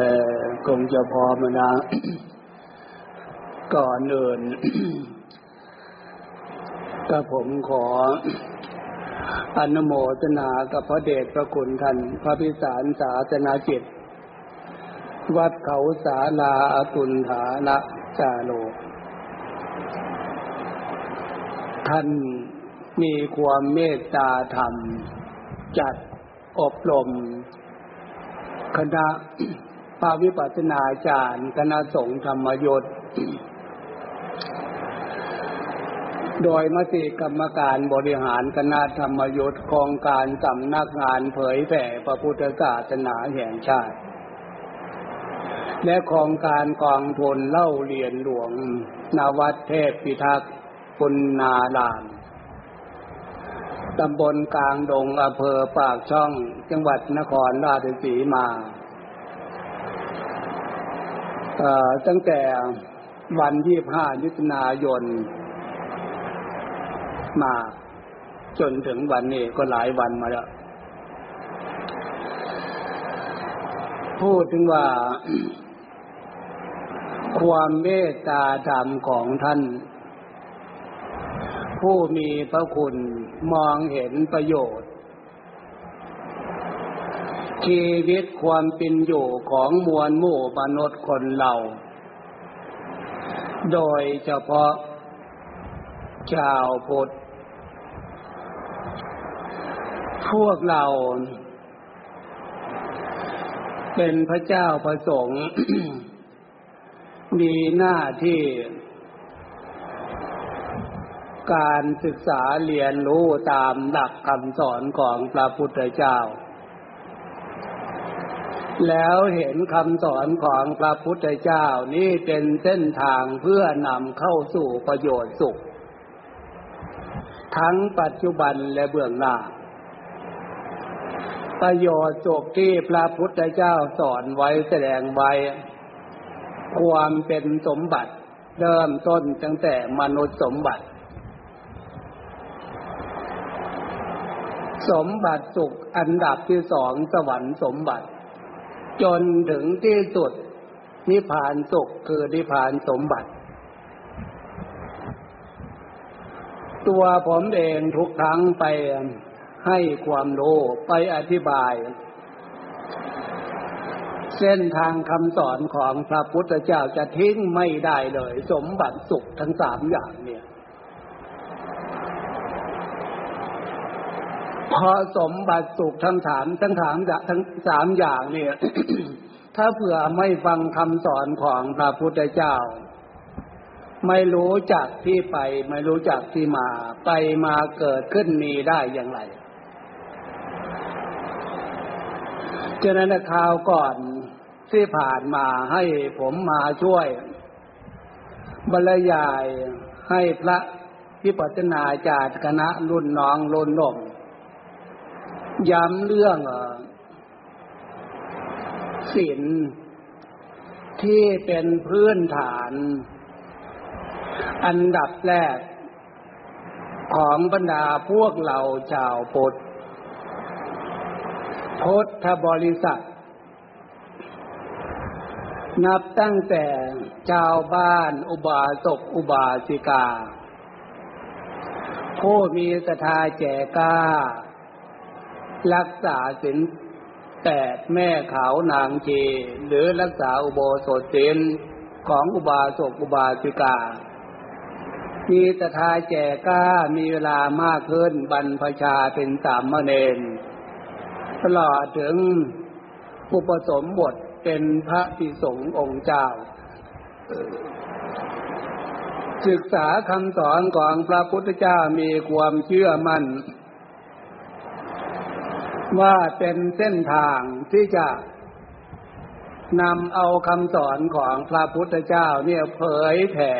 ออคงจะพอมานะ ก่อนอื่นก็ผมขออนุโมทนากับพระเดชพระคุณท่านพระพิสารสาสนาจิต วัดเขาสาลาอตุลฐานะจาโลท่านมีความเมตตาธรรม จัดอบรม คณะ พระวิปัสสนาจารย์คณะสงฆ์ธรรมยศ โดยมติกรรมการบริหารคณะธรรมยุทธ์โครงการสำนักงานเผยแผ่พระพุทธศาสนาแห่งชาติ และโครงการกองทุนเล่าเรียนหลวง นวัดเทพพิทักษ์ปุณนาลามตำบลกลางดงอำเภอปากช่อง จังหวัดนครราชสีมา ตั้งแต่วันที่ห้ามิถุนายน มาจนถึงวันนี้ก็หลายวันมาแล้ว พูดถึงว่า ความเมตตาธรรมของท่าน ผู้มีพระคุณมองเห็นประโยชน์ ชีวิตความเป็นอยู่ของมวลหมู่มนุษย์คนเรา โดยเฉพาะ ชาวพุทธ พวกเราเป็นพระเจ้าพระสงฆ์มีหน้าที่ การศึกษาเรียนรู้ตามหลักคำสอนของพระพุทธเจ้า แล้วเห็นคำสอนของพระพุทธเจ้านี่เป็นเส้นทางเพื่อนำเข้าสู่ประโยชน์สุข ทั้งปัจจุบันและเบื้องหน้า ประโยชน์สุขที่พระพุทธเจ้าสอนไว้แสดงไว้ ความเป็นสมบัติเริ่มต้นตั้งแต่มนุษย์สมบัติ สมบัติสุขอันดับที่สองสวรรค์สมบัติ จนถึงที่สุด นิพพานสุขคือนิพพานสมบัติ ตัวผมเองทุกครั้งไปให้ความรู้ไปอธิบาย เส้นทางคำสอนของพระพุทธเจ้าจะทิ้งไม่ได้เลย สมบัติสุขทั้งสามอย่างเนี่ย พอสมบัติสุขทั้งสามทั้งสามทั้งสามอย่างเนี่ย ถ้าเผื่อไม่ฟังคำสอนของพระพุทธเจ้า ไม่รู้จักที่ไป ไม่รู้จักที่มา ไปมาเกิดขึ้นมีได้อย่างไรฉะนั้นคราวก่อนที่ผ่านมาให้ผมมาช่วย บรรยายให้พระพิปัจนาจารย์คณะรุ่นน้องรุ่นนม ย้ำเรื่องศีลที่เป็นพื้นฐาน อันดับแรก ของบรรดาพวกเราชาวพุทธพุทธบริษัท นับตั้งแต่ชาวบ้านอุบาสกอุบาสิกา ผู้มีศรัทธาแจกล้า รักษาศีลแปดแม่ขาวนางเจหรือรักษาอุโบสถศีลของอุบาสกอุบาสิกา มีศรัทาแจกล้ามีเวลามากขึ้นบรรพชาเป็นสามเณรตลอดถึงอุปสมบทเป็นพระภิสงฆ์องค์เจ้า ศึกษาคำสอนของพระพุทธเจ้ามีความเชื่อมัน่น ว่าเป็นเส้นทางที่จะนำเอาคำสอนของพระพุทธเจ้าเนี่ยเผยแผ่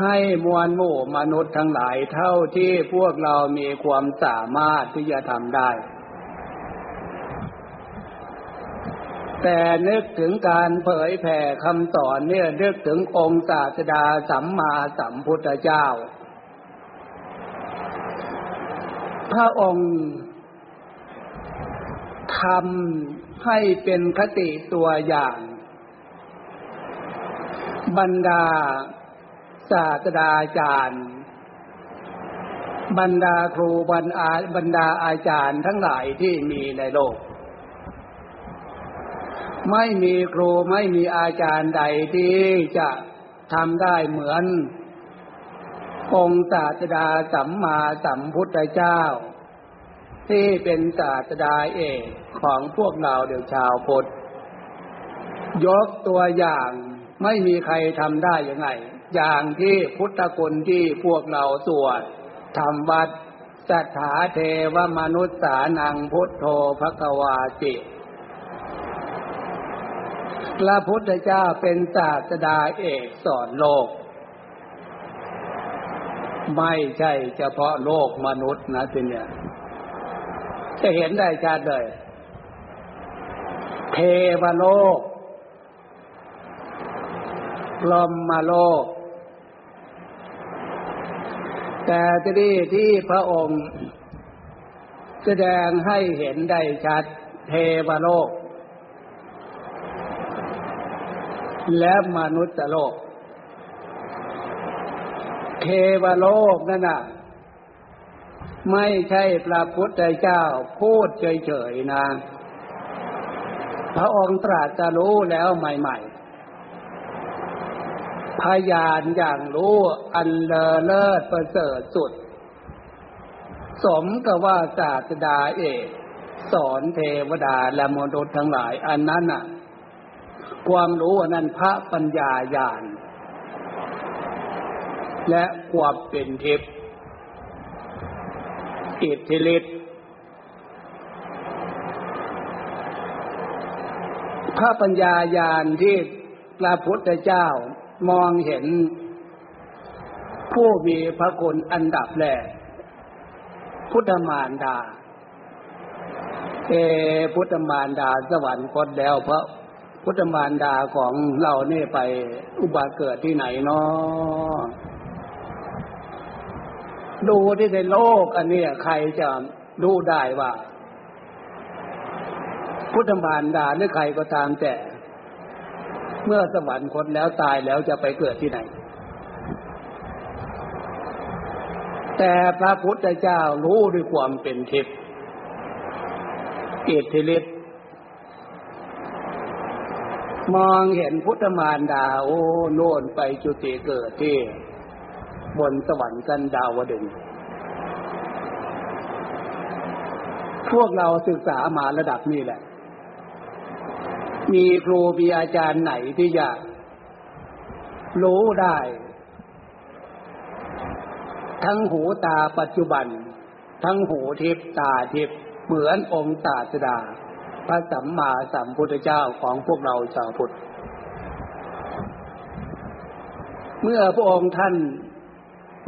ให้มวลหมู่มนุษย์ทั้งหลายเท่าที่พวกเรามีความสามารถที่จะทำได้ แต่นึกถึงการเผยแผ่คำสอนเนี่ยนึกถึงองค์ศาสดาสัมมาสัมพุทธเจ้า พระองค์ ทำให้เป็นคติตัวอย่าง บรรดาศาสตราจารย์ บรรดาครูบรรดาบรรดาอาจารย์ทั้งหลายที่มีในโลก ไม่มีครูไม่มีอาจารย์ใดที่จะทำได้เหมือน องค์ศาสดาสัมมาสัมพุทธเจ้า ที่เป็นศาสดาเอก ของพวกเราเดี๋ยวชาวพุทธยกตัวอย่างไม่มีใครทำได้ยังไง อย่างที่พุทธคุณที่พวกเราสวดทำวัดสัทธาเทวมนุษย์สานังพุทโธภควาติพระพุทธเจ้าเป็นศาสดาเอกสอนโลก ไม่ใช่เฉพาะโลกมนุษย์นะทีเนี่ยจะเห็นได้ชัดเลย เทวโลกลมมาโลก แต่ที่ที่พระองค์แสดงให้เห็นได้ชัดเทวโลก และมนุษย์โลก เทวโลกนั่นน่ะ ไม่ใช่พระพุทธเจ้าพูดเฉยๆนะ พระองค์ตรัสรู้แล้วใหม่ๆ พยานอย่างรู้อันเลอเลิศประเสริฐสุด สมกับว่าศาสดาเอกสอนเทวดาและมนุษย์ทั้งหลายอันนั้นน่ะ ความรู้อันนั้นพระปัญญาญาณและความเป็นทิพย์อิทธิฤทธิ์ พระปัญญาญาณที่พระพุทธเจ้ามองเห็น ผู้มีพระคุณอันดับแรกพุทธมารดาเอพุทธมารดาสวรรคตแล้วพระพุทธมารดาของเราเนี่ยไปอุบัติเกิดที่ไหนเนาะดูที่ในโลกอันนี้ใครจะดูได้ว่า พุทธมารดาหรือใครก็ตามแต่ เมื่อสวรรคตแล้วตายแล้วจะไปเกิดที่ไหน แต่พระพุทธเจ้ารู้ด้วยความเป็นทิพย์อิทธิฤทธิ์มองเห็นพุทธมารดา โอ้โน่นไปจุติเกิดที่ บนสวรรค์ชั้นดาวดึงพวกเราศึกษามาระดับนี้แหละ มีครูมีอาจารย์ไหนที่จะรู้ได้ ทั้งหูตาปัจจุบัน ทั้งหูทิพตาทิพเหมือนองค์ศาสดา พระสัมมาสัมพุทธเจ้าของพวกเราชาวพุทธเมื่อพระองค์ท่าน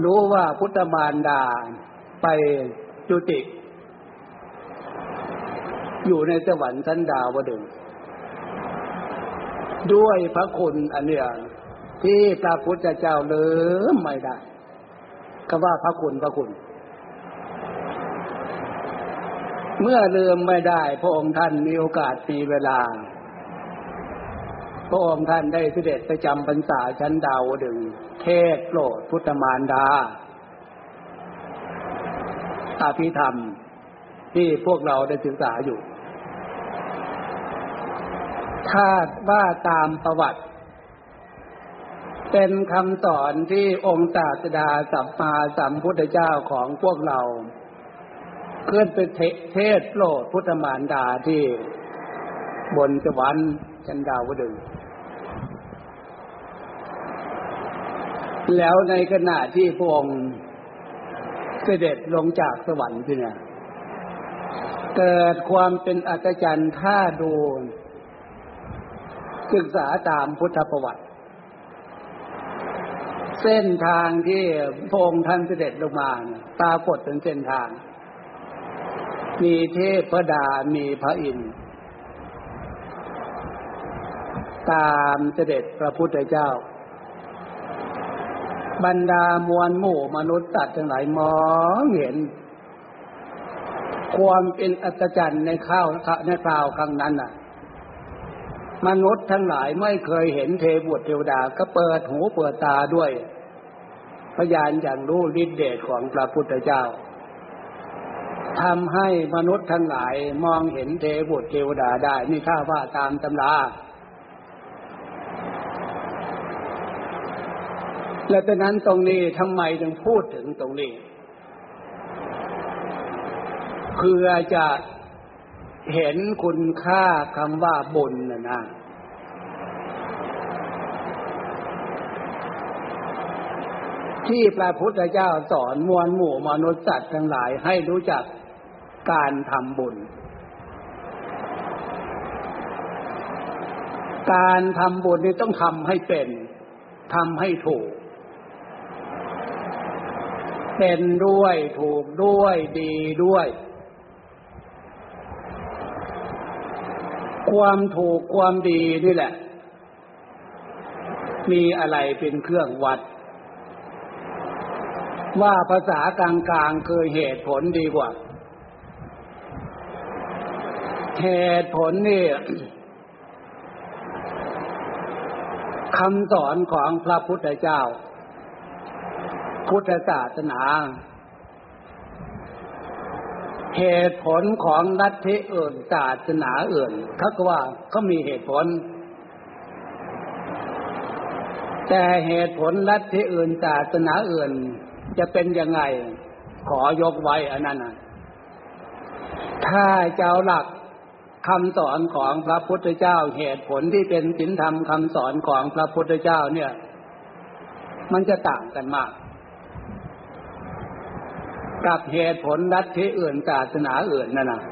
รู้ว่าพุทธมารดาไปจุติ อยู่ในสวรรค์ชั้นดาวดึง ด้วยพระคุณอันเนี้ยที่พระพุทธเจ้าลืมไม่ได้ก็ว่าพระคุณพระคุณ เมื่อลืมไม่ได้ พระองค์ท่านมีโอกาสมีเวลา พระองค์ท่านได้เสด็จไปจำพรรษาชั้นดาวดึง เทศโปรดพุทธมารดาอภิธรรมที่พวกเราได้ศึกษาอยู่ ถ้าว่าตามประวัติ เป็นคำสอนที่องค์ศาสดาสัมมาสัมพุทธเจ้าของพวกเราเพื่อนเป็นเทศโปรดพุทธมารดาที่บนสวรรค์ชั้นดาวดึง แล้วในขณะที่พระองค์เสด็จลงจากสวรรค์เนี่ยเกิดความเป็นอัศจรรย์ถ้าดู ศึกษาตามพุทธประวัติ เส้นทางที่พระองค์ท่านเสด็จลงมาปรากฏเป็นเส้นทาง มีเทพดา มีพระอินทร์ตามเสด็จพระพุทธเจ้า บรรดามวลหมู่มนุษย์ตัดทั้งหลายมองเห็น ความเป็นอัศจรรย์ในข้าวในคราวครั้งนั้นน่ะ มนุษย์ทั้งหลายไม่เคยเห็นเทวดเทวดา ก็เปิดหูเปิดตาด้วย พยานอย่างรู้ฤทธิเดชของพระพุทธเจ้าทำให้มนุษย์ทั้งหลายมองเห็นเทวดเทวดาได้ นี่ข้าว่าตามตำราและเป็นนั้นตรงนี้ทำไมถึงพูดถึงตรงนี้เพื่อจะ เห็นคุณค่าคำว่าบุญนะนะที่พระพุทธเจ้าสอนมวลหมู่มนุษย์สัตว์ทั้งหลายให้รู้จักการทำบุญ การทำบุญนี่ต้องทำให้เป็นทำให้ถูก เป็นด้วยถูกด้วยดีด้วย ความถูกความดีนี่แหละ มีอะไรเป็นเครื่องวัด ว่าภาษากลางๆคือเหตุผลดีกว่า เหตุผลนี่คำสอนของพระพุทธเจ้า พุทธศาสนา เหตุผลของลัทธิอื่นศาสนาอื่นเขาก็ว่าเขามีเหตุผล แต่เหตุผลลัทธิอื่นศาสนาอื่น จะเป็นยังไง ขอยกไว้อันนั้นถ้าเจ้าหลักคำสอนของพระพุทธเจ้า เหตุผลที่เป็นศีลธรรมคำสอนของพระพุทธเจ้าเนี่ย มันจะต่างกันมาก กับเหตุผลลัทธิอื่นศาสนาอื่นนั่นนะ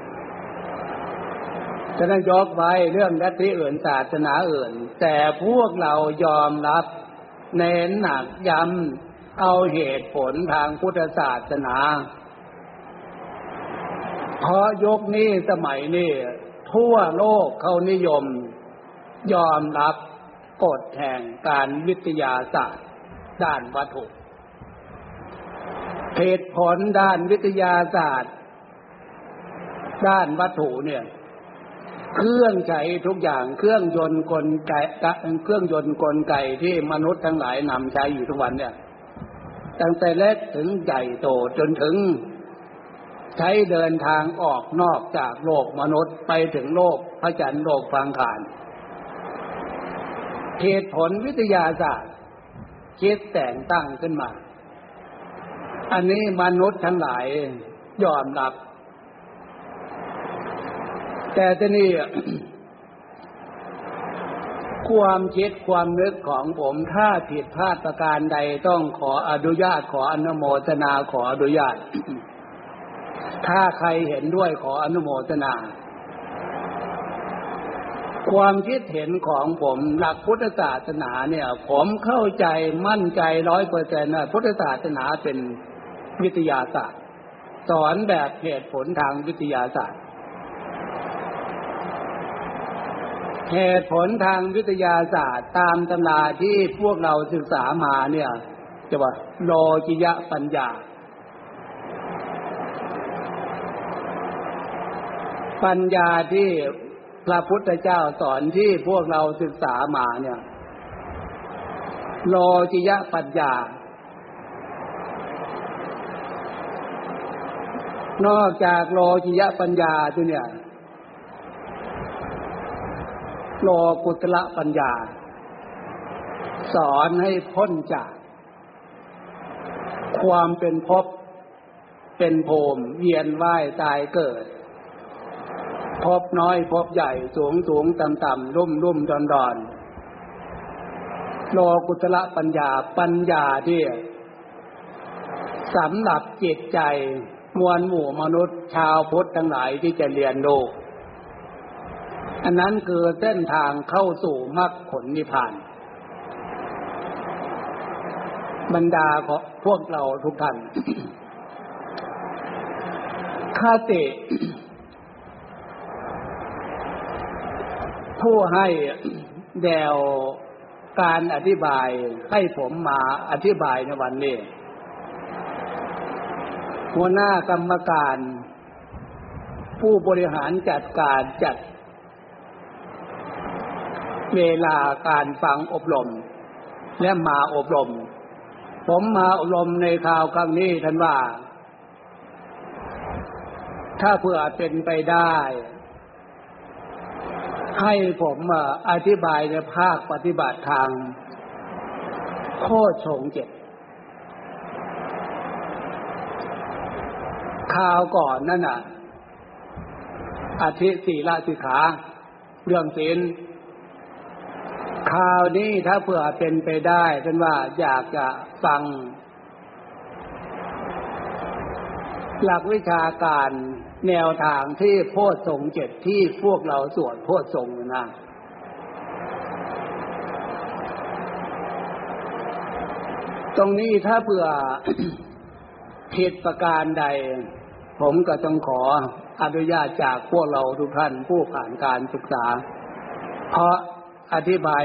จะนั้นยกไว้เรื่องลัทธิอื่นศาสนาอื่น แต่พวกเรายอมรับเน้นหนักย้ำเอาเหตุผลทางพุทธศาสนาเพราะยกนี้สมัยนี้ทั่วโลกเขานิยม ยอมรับกฎแห่งการวิทยาศาสตร์ ด้านวัตถุ เหตุผลด้านวิทยาศาสตร์ ด้านวัตถุเนี่ย เครื่องใช้ทุกอย่างเครื่องยนต์กลไกเครื่องยนต์กลไกที่มนุษย์ทั้งหลายนำใช้อยู่ทุกวันเนี่ย ตั้งแต่เล็กถึงใหญ่โตจนถึง ใช้เดินทางออกนอกจากโลกมนุษย์ไปถึงโลกพระจันทร์โลกฟังขานเหตุผลวิทยาศาสตร์คิดแต่งตั้งขึ้นมา อันนี้มนุษย์ทั้งหลายยอมรับ แต่ที่นี่ความคิดความนึกของผมถ้าผิดพลาดประการใดต้องขออนุญาตขออนุโมทนาขออนุญาต ถ้าใครเห็นด้วยขออนุโมทนา ความคิดเห็นของผมหลักพุทธศาสนาเนี่ย ผมเข้าใจมั่นใจร้อยเปอร์เซ็นต์พุทธศาสนาเป็น วิทยาศาสตร์ สอนแบบเหตุผลทางวิทยาศาสตร์ เหตุผลทางวิทยาศาสตร์ตามตำราที่พวกเราศึกษามาเนี่ยจะว่าโลจิยะปัญญา ปัญญาที่พระพุทธเจ้าสอนที่พวกเราศึกษามาเนี่ย โลจิยะปัญญา นอกจากโลจิยะปัญญาตัวเนี่ยโลกุตละปัญญา สอนให้พ้นจาก ความเป็นภพเป็นโภมเวียนว่ายตายเกิดพบน้อยพบใหญ่สูงสูงต่ำต่ำรุ่มรุ่มดอนดอนโลกุตละปัญญาปัญญาที่สำหรับจิตใจ มวลหมู่มนุษย์ชาวพุทธทั้งหลายที่จะเรียนรู้อันนั้นคือเส้นทางเข้าสู่มรรคผลนิพพาน บรรดาของพวกเราทุกท่านคติ ผู้ให้แนวการอธิบายให้ผมมาอธิบายในวันนี้ หัวหน้ากรรมการ ผู้บริหารจัดการจัด เวลาการฟังอบรม และมาอบรม ผมมาอบรมในข่าวครั้งนี้ท่านว่า ถ้าเพื่อเป็นไปได้ ให้ผมอธิบายในภาคปฏิบัติทาง โคชงเจ็ด ข่าวก่อนนั่นน่ะอาทิสีลาสิขา เรื่องศีลข่าวนี้ถ้าเผื่อเป็นไปได้เป็นว่าอยากจะฟัง หลักวิชาการแนวทางที่โพธทรงเจ็ดที่พวกเราสวดโพธทรงนะตรงนี้ถ้าเผื่อ ผิดประการใด ผมก็ต้องขออนุญาตจากพวกเราทุกท่านผู้ผ่านการศึกษา เพราะอธิบาย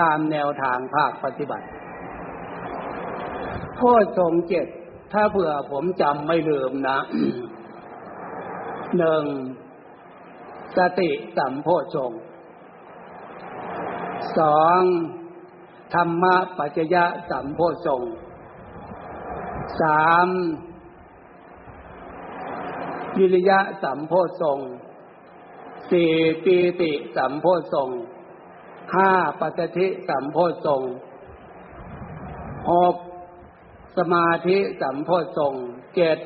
ตามแนวทางภาคปฏิบัติโพชงเจ็ดถ้าเผื่อผมจำไม่ลืมนะหนึ่งสติสัมโพชงสองธรรมะปัจจยะสัมโพชง สามวิริยะสัมโพชงสี่ปีติสัมโพชงห้าปัจจิสัมโพชงหกสมาธิสัมโพชงเจ็ด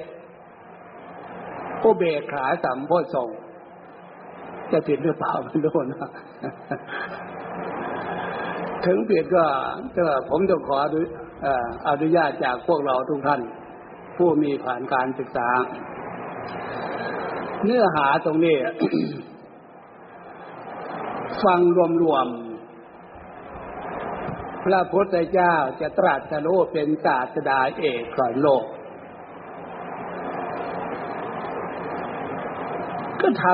ผู้เบกขาสัมโพชงจะผิดหรือเปล่าไม่รู้นะถึงผิดก็ก็ผมจะขอ อนุญาตจากพวกเราทุกท่าน ผู้มีผ่านการศึกษา เนื้อหาตรงนี้ ฟังรวมๆพระพุทธเจ้าจะตรัสรู้เป็นศาสดาเอกของโลก ก็ท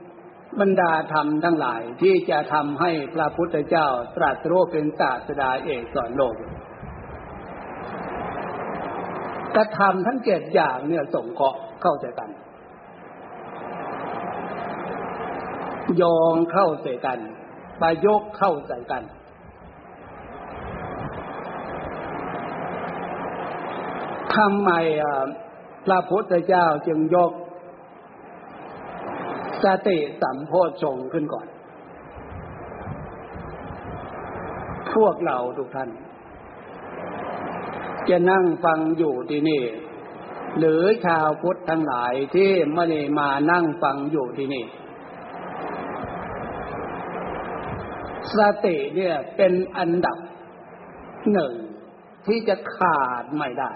ำบรรดาธรรมทั้งหลายที่จะทำให้พระพุทธเจ้าตรัสรู้เป็นศาสดาเอกสอนโลก กระทำทั้งเจ็ดอย่างเนี่ยส่งเกาะเข้าใจกันโยงเข้าใส่กัน ประยกเข้าใส่กัน ทำไมพระพุทธเจ้าจึงยก สติสัมโพชงขึ้นก่อน พวกเราทุกท่าน จะนั่งฟังอยู่ที่นี่ หรือชาวพุทธทั้งหลายที่ไม่ได้มานั่งฟังอยู่ที่นี่ สติเนี่ยเป็นอันดับหนึ่งที่จะขาดไม่ได้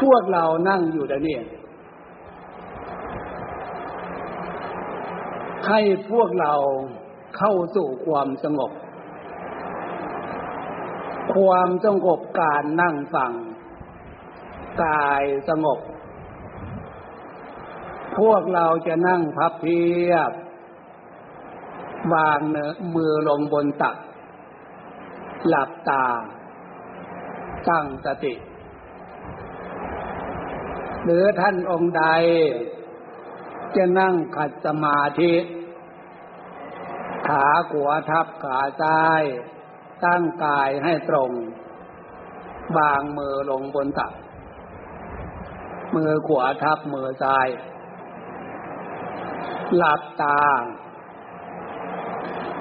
พวกเรานั่งอยู่แต่นี่ ให้พวกเราเข้าสู่ความสงบ ความสงบการนั่งฟัง กายสงบ พวกเราจะนั่งพับเพียบ วางเนื้อมือลงบนตัก หลับตา ตั้งสติ หรือท่านองค์ใด จะนั่งขัดสมาธิ ขาขวาทับขาซ้าย ตั้งกายให้ตรงวางมือลงบนตัก มือขวาทับมือซ้าย หลับตา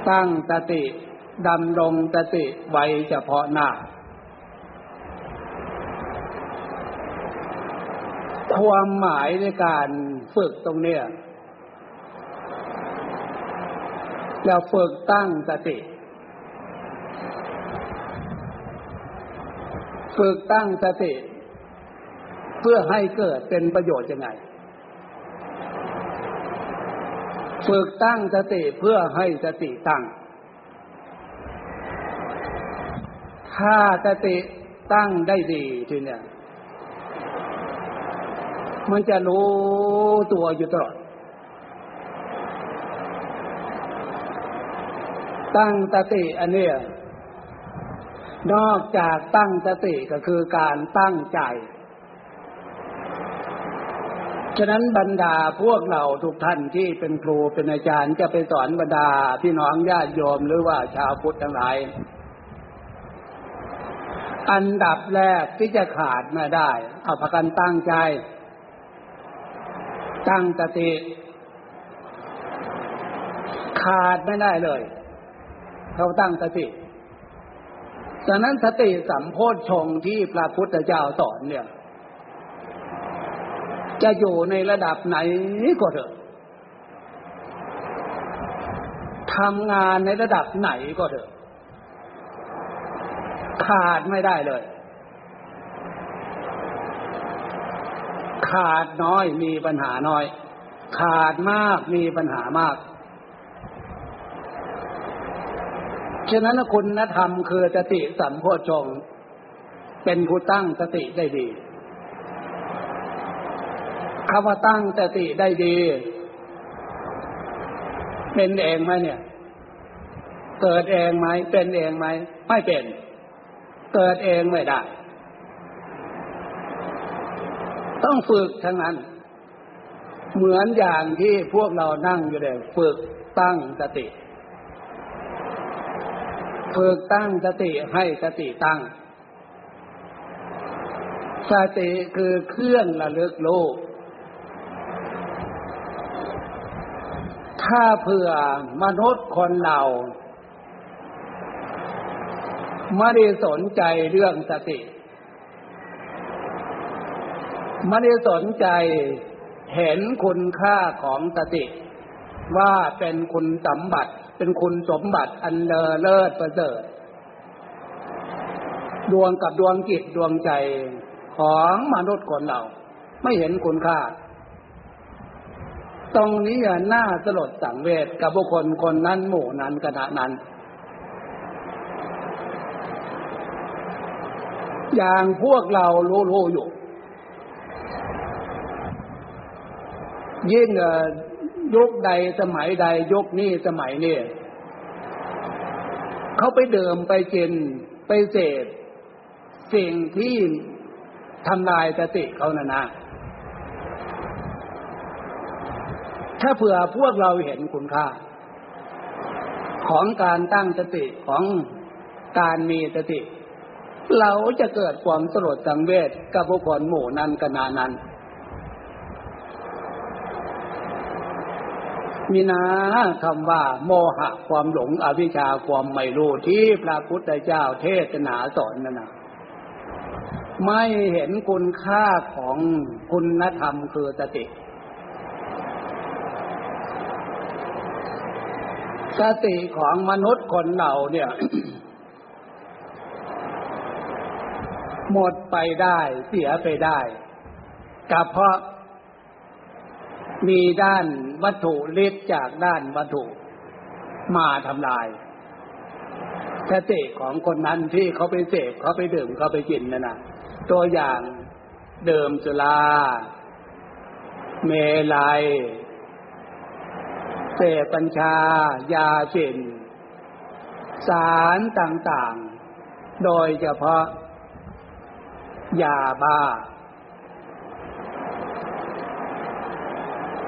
ตั้งสติดำรงสติไว้เฉพาะหน้า ความหมายในการฝึกตรงเนี้ย เราฝึกตั้งสติ ฝึกตั้งสติ เพื่อให้เกิดเป็นประโยชน์ยังไง ฝึกตั้งสติเพื่อให้สติตั้ง ถ้าสติตั้งได้ดีทีเนี้ยมันจะรู้ตัวอยู่ตลอด ตั้งสติอันเนี้ยนอกจากตั้งสติก็คือการตั้งใจ ฉะนั้นบรรดาพวกเราทุกท่านที่เป็นครูเป็นอาจารย์จะไปสอนบรรดาพี่น้องญาติโยมหรือว่าชาวพุทธทั้งหลาย อันดับแรกที่จะขาดมาได้ เอาพกันตั้งใจ ตั้งสติ ขาดไม่ได้เลย เขาตั้งสติดังนั้นสติสัมโพธชงที่พระพุทธเจ้าสอนเนี่ย จะอยู่ในระดับไหนก็เถอะทำงานในระดับไหนก็เถอะ ขาดไม่ได้เลย ขาดน้อยมีปัญหาน้อย ขาดมากมีปัญหามาก ฉะนั้นคุณธรรมคือสติสัมโพชงเป็นผู้ตั้งสติได้ดีคำว่าตั้งสติได้ดี เป็นเองไหมเนี่ย เกิดเองไหมเป็นเองไหมไม่เป็น เกิดเองไม่ได้ ต้องฝึกทั้งนั้น เหมือนอย่างที่พวกเรานั่งอยู่เลยฝึกตั้งสติ ฝึกตั้งสติให้สติตั้ง สติคือเครื่องระลึกโลก ถ้าเผื่อมนุษย์คนเราไม่ได้สนใจเรื่องสติไม่ได้สนใจเห็นคุณค่าของสติ ว่าเป็นคุณสมบัติ เป็นคุณสมบัติอันเลอเลิศประเสริฐดวงกับดวงจิตดวงใจของมนุษย์คนเราไม่เห็นคุณค่า ตรงนี้น่าสลดสังเวชกับบุคคลคนนั้นหมู่นั้นขณะนั้น อย่างพวกเรารู้ๆอยู่ ยิ่ง ยุคใดสมัยใดยุคนี้สมัยนี้เขาไปเดิมไปกินไปเสพสิ่งที่ทำลายสติเขานะนะ ถ้าเผื่อพวกเราเห็นคุณค่า ของการตั้งสติของการมีสติ เราจะเกิดความสลดสังเวชกับบุคคลหมู่นั้นกนานั้น มีนาคำว่า โมหะความหลงอวิชชาความไม่รู้ที่พระพุทธเจ้าเทศนาสอนนั่นนะไม่เห็นคุณค่าของคุณธรรมคือสติสติของมนุษย์คนเราเนี่ย หมดไปได้เสียไปได้ก็เพราะ มีด้านวัตถุฤทธิ์จากด้านวัตถุมาทำลายสติของคนนั้นที่เขาไปเสพเขาไปดื่มเขาไปกินนั่นนะตัวอย่างเดิมสุลา เมลัยเสพปัญชา ยาเสินสารต่างๆ โดยเฉพาะยาบ้า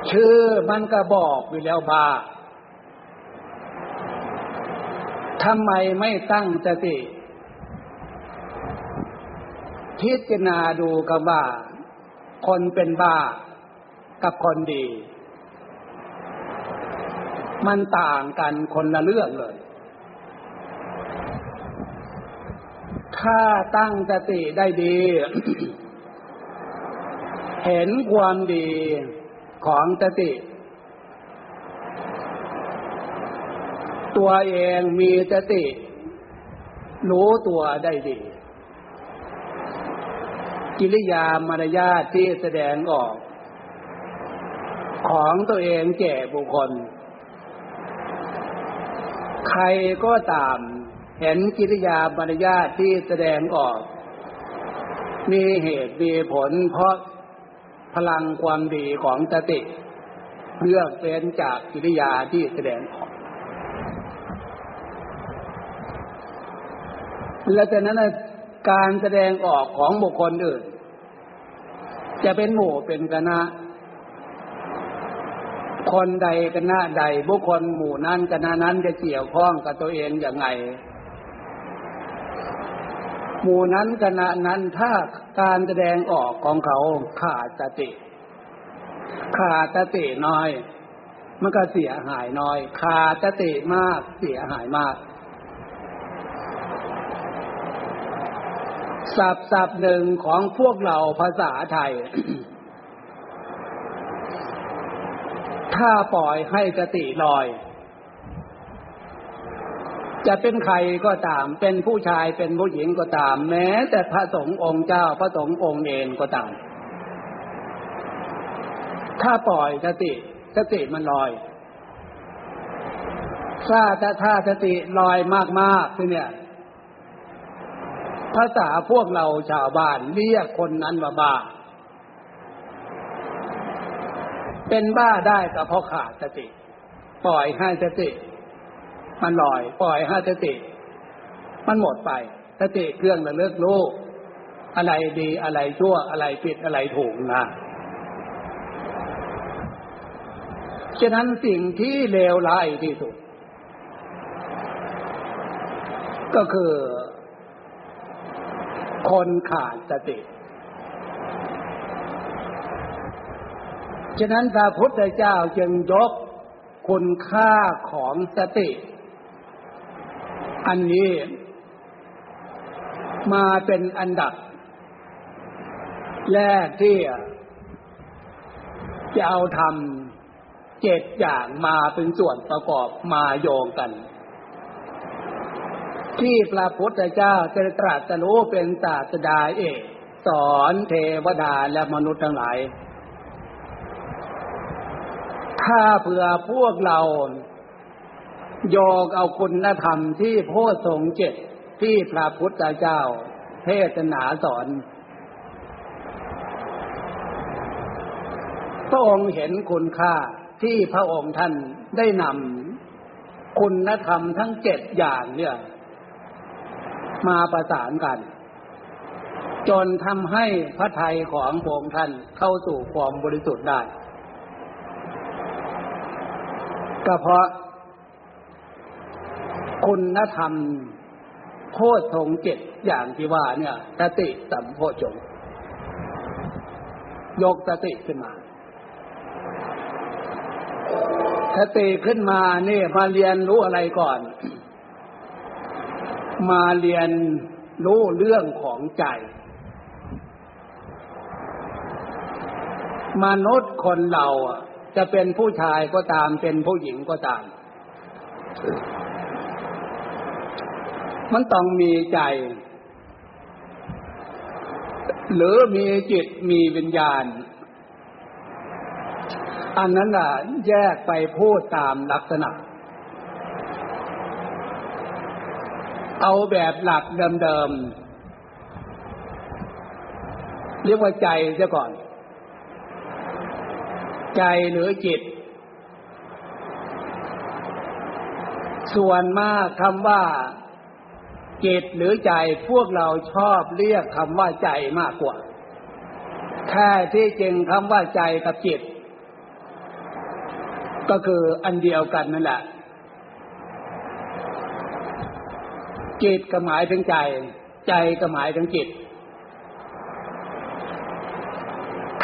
ชื่อมันก็บอกอยู่แล้วบาทำไมไม่ตั้งสติ พิจารณาดูกับว่า คนเป็นบ้ากับคนดี มันต่างกันคนละเรื่องเลย ถ้าตั้งสติได้ดี เห็นความดี ของสติ ตัวเองมีสติ รู้ตัวได้ดี กิริยามารยาทที่แสดงออก ของตัวเองแก่บุคคล ใครก็ตามเห็นกิริยามารยาทที่แสดงออก มีเหตุมีผลเพราะ พลังความดีของสติเลือกเป็นจากกิริยาที่แสดงออกและจากนั้นการแสดงออกของบุคคลอื่น จะเป็นหมู่เป็นคณะ คนใดคณะใดบุคคลหมู่นั้นคณะนั้นจะเกี่ยวข้องกับตัวเองอย่างไง หมู่นั้นคณะนั้นถ้าการแสดงออกของเขาขาดสติ ขาดสติน้อย มันก็เสียหายน้อย ขาดสติมากเสียหายมากศัพท์ศัพท์หนึ่งของพวกเราภาษาไทย ถ้าปล่อยให้สติลอย จะเป็นใครก็ตาม เป็นผู้ชายเป็นผู้หญิงก็ตาม แม้ แต่พระสงฆ์องค์เจ้าพระสงฆ์องค์เองก็ตาม ถ้าปล่อยสติสติมันลอยถ้าถ้าสติลอยมากๆที่เนี่ย ภาษาพวกเราชาวบ้านเรียกคนนั้นว่าบ้า เป็นบ้าได้ก็เพราะขาดสติ ปล่อยให้สติ มันลอยปล่อยให้สติ มันหมดไปสติเครื่องระลึกรู้อะไรดีอะไรชั่วอะไรผิดอะไรถูกนะฉะนั้นสิ่งที่เลวร้ายที่สุด ก็คือ คนขาดสติ ฉะนั้นพระพุทธเจ้าจึงยกคุณค่าของสติ อันนี้มาเป็นอันดับ แรกที่จะเอาทำเจ็ดอย่างมาเป็นส่วนประกอบมาโยงกัน ที่พระพุทธเจ้าจะตรัสรู้เป็นศาสดาเอกสอนเทวดาและมนุษย์ทั้งหลาย ถ้าเผื่อพวกเรา โยกเอาคุณธรรมที่โพธสงเจ็ดที่พระพุทธเจ้า เทศนาสอนพระองค์เห็นคุณค่าที่พระองค์ท่านได้นำคุณธรรมทั้งเจ็ดอย่างเนี่ย มาประสานกัน จนทำให้พระไทยของพระองค์ท่านเข้าสู่ความบริสุทธิ์ได้ก็เพราะ คุณธรรม โคตรทงเจ็ดอย่างที่ว่าเนี่ยสติสัมโพชงยกสติขึ้นมาสติขึ้นมาเนี่ยมาเรียนรู้อะไรก่อน มาเรียนรู้เรื่องของใจ มนุษย์คนเราจะเป็นผู้ชายก็ตามเป็นผู้หญิงก็ตาม มันต้องมีใจ หรือมีจิตมีวิญญาณ อันนั้นอะ แยกไปพูดตามลักษณะ เอาแบบหลักเดิมๆ เรียกว่าใจเสียก่อน ใจหรือจิตส่วนมากคำว่า จิตหรือใจพวกเราชอบเรียกคำว่าใจมากกว่าแค่ที่จริงคำว่าใจกับจิต ก็คืออันเดียวกันนั่นแหละ จิตก็หมายถึงใจ ใจก็หมายถึงจิต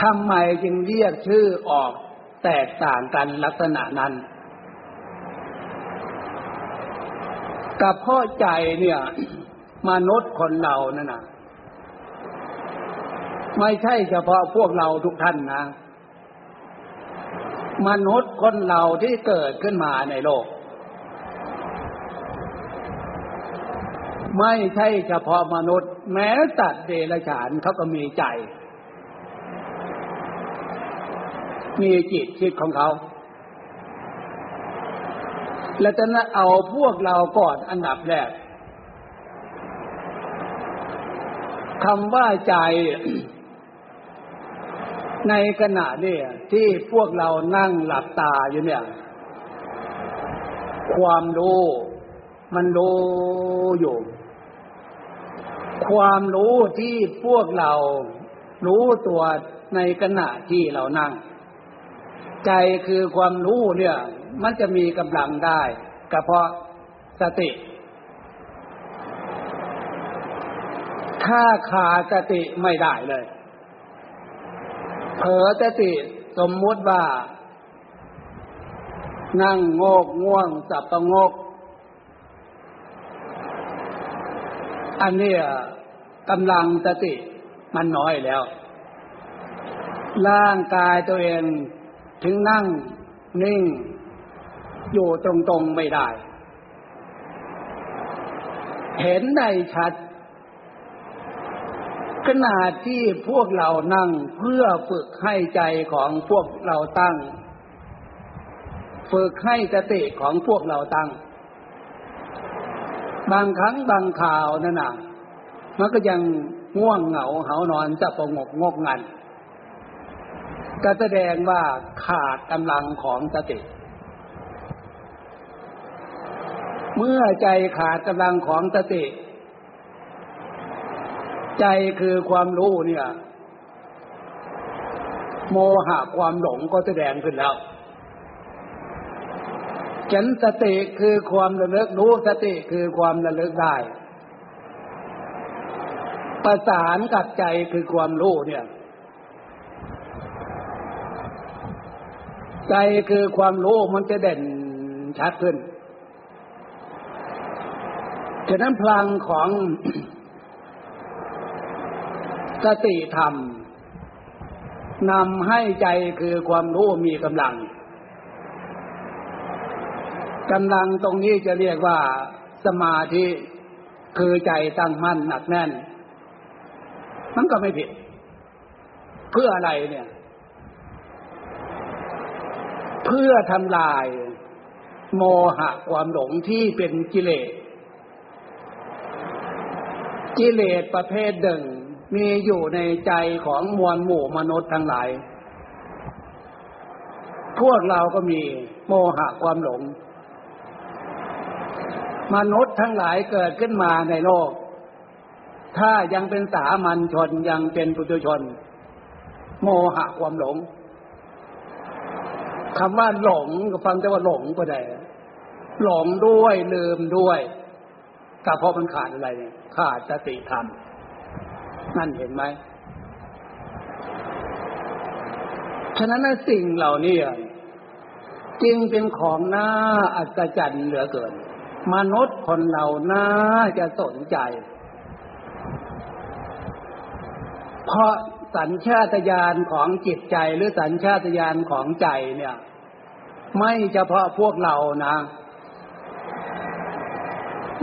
ทำไมจึงเรียกชื่อออกแตกต่างกันลักษณะนั้น กับพ่อใจเนี่ยมนุษย์คนเรานั่นนะไม่ใช่เฉพาะพวกเราทุกท่านนะ มนุษย์คนเราที่เกิดขึ้นมาในโลก ไม่ใช่เฉพาะมนุษย์ แม้สัตว์เดรัจฉานเขาก็มีใจ มีจิตคิดของเขา แล้วจะนะเอาพวกเราก่อนอันดับแรกคำว่าใจในขณะนี้ที่พวกเรานั่งหลับตาอยู่เนี่ย ความรู้มันรู้อยู่ ความรู้ที่พวกเรารู้ตัวในขณะที่เรานั่ง ใจคือความรู้เนี่ย มันจะมีกำลังได้ก็เพราะสติ ถ้าขาดสติไม่ได้เลย เผลอสติสมมุติว่า นั่งโงกง่วงสับประงก อันนี้กำลังสติมันน้อยแล้ว ร่างกายตัวเองถึงนั่งนิ่ง อยู่ตรงๆไม่ได้ เห็นได้ชัด ขนาดที่พวกเรานั่งเพื่อฝึกให้ใจของพวกเราตั้ง ฝึกให้สติของพวกเราตั้ง บางครั้งบางข่าวนั่นน่ะ มันก็ยังง่วงเหงาเหานอนจะประงกงกงันก็แสดงว่าขาดกำลังของสติ เมื่อใจขาดกำลังของสติ ใจคือความรู้เนี่ย โมหะความหลงก็แสดงขึ้นแล้วฉันสติคือความระลึกรู้สติคือความระลึกได้ ประสานกับใจคือความรู้เนี่ย ใจคือความรู้มันจะเด่นชัดขึ้น ฉะนั้นพลังของสติธรรมนำให้ใจคือความรู้มีกำลังกำลังตรงนี้จะเรียกว่าสมาธิคือใจตั้งมั่นหนักแน่น มันก็ไม่ผิด เพื่ออะไรเนี่ย เพื่อทำลาย โมหะความหลงที่เป็นกิเลส กิเลสประเภทหนึ่ง มีอยู่ในใจของมวลหมู่มนุษย์ทั้งหลาย พวกเราก็มีโมหะความหลง มนุษย์ทั้งหลายเกิดขึ้นมาในโลก ถ้ายังเป็นสามัญชนยังเป็นปุถุชน โมหะความหลงคำว่าหลงก็ฟังแต่ว่าหลงก็ได้ หลงด้วยลืมด้วย ก็เพราะมันขาดอะไร ขาดสติธรรม นั่นเห็นไหม ฉะนั้นสิ่งเหล่านี้จึงเป็นของน่าอัศจรรย์เหลือเกิน มนุษย์คนเราน่าจะสนใจ เพราะสัญชาตญาณของจิตใจหรือสัญชาตญาณของใจเนี่ย ไม่เฉพาะพวกเรานะ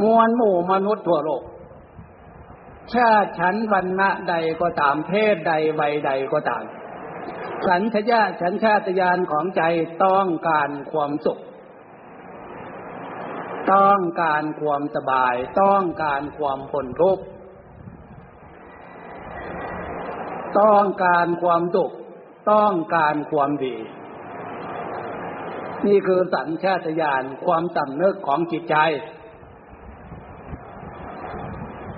มวลหมู่มนุษย์ทั่วโลกชาติชั้นวรรณะใดก็ตามเพศใดวัยใดก็ตาม สัญชาตสัญชาตญาณของใจต้องการความสุข ต้องการความสบาย ต้องการความพ้นทุกข์ต้องการความสุขต้องการความดี นี่คือสัญชาตญาณความสำนึกของจิตใจ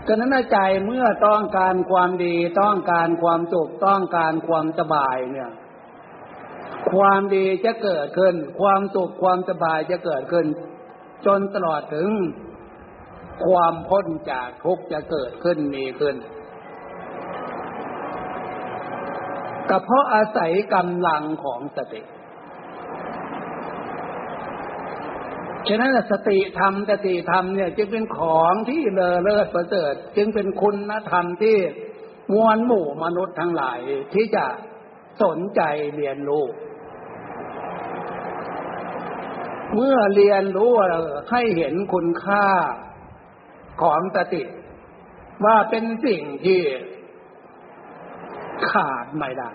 ฉะนั้นใจเมื่อต้องการความดีต้องการความสุขต้องการความสบายเนี่ย ความดีจะเกิดขึ้น ความสุขความสบายจะเกิดขึ้น จนตลอดถึงความพ้นจากทุกข์จะเกิดขึ้นมีขึ้นก็เพราะอาศัยกำลังของสติ ฉะนั้นสติธรรมสติธรรมเนี่ยจึงเป็นของที่เลอเลิศประเสริฐจึงเป็นคุณธรรมที่มวลหมู่มนุษย์ทั้งหลาย ที่จะสนใจเรียนรู้เมื่อเรียนรู้ให้เห็นคุณค่าของสติ ว่าเป็นสิ่งที่ขาดไม่ได้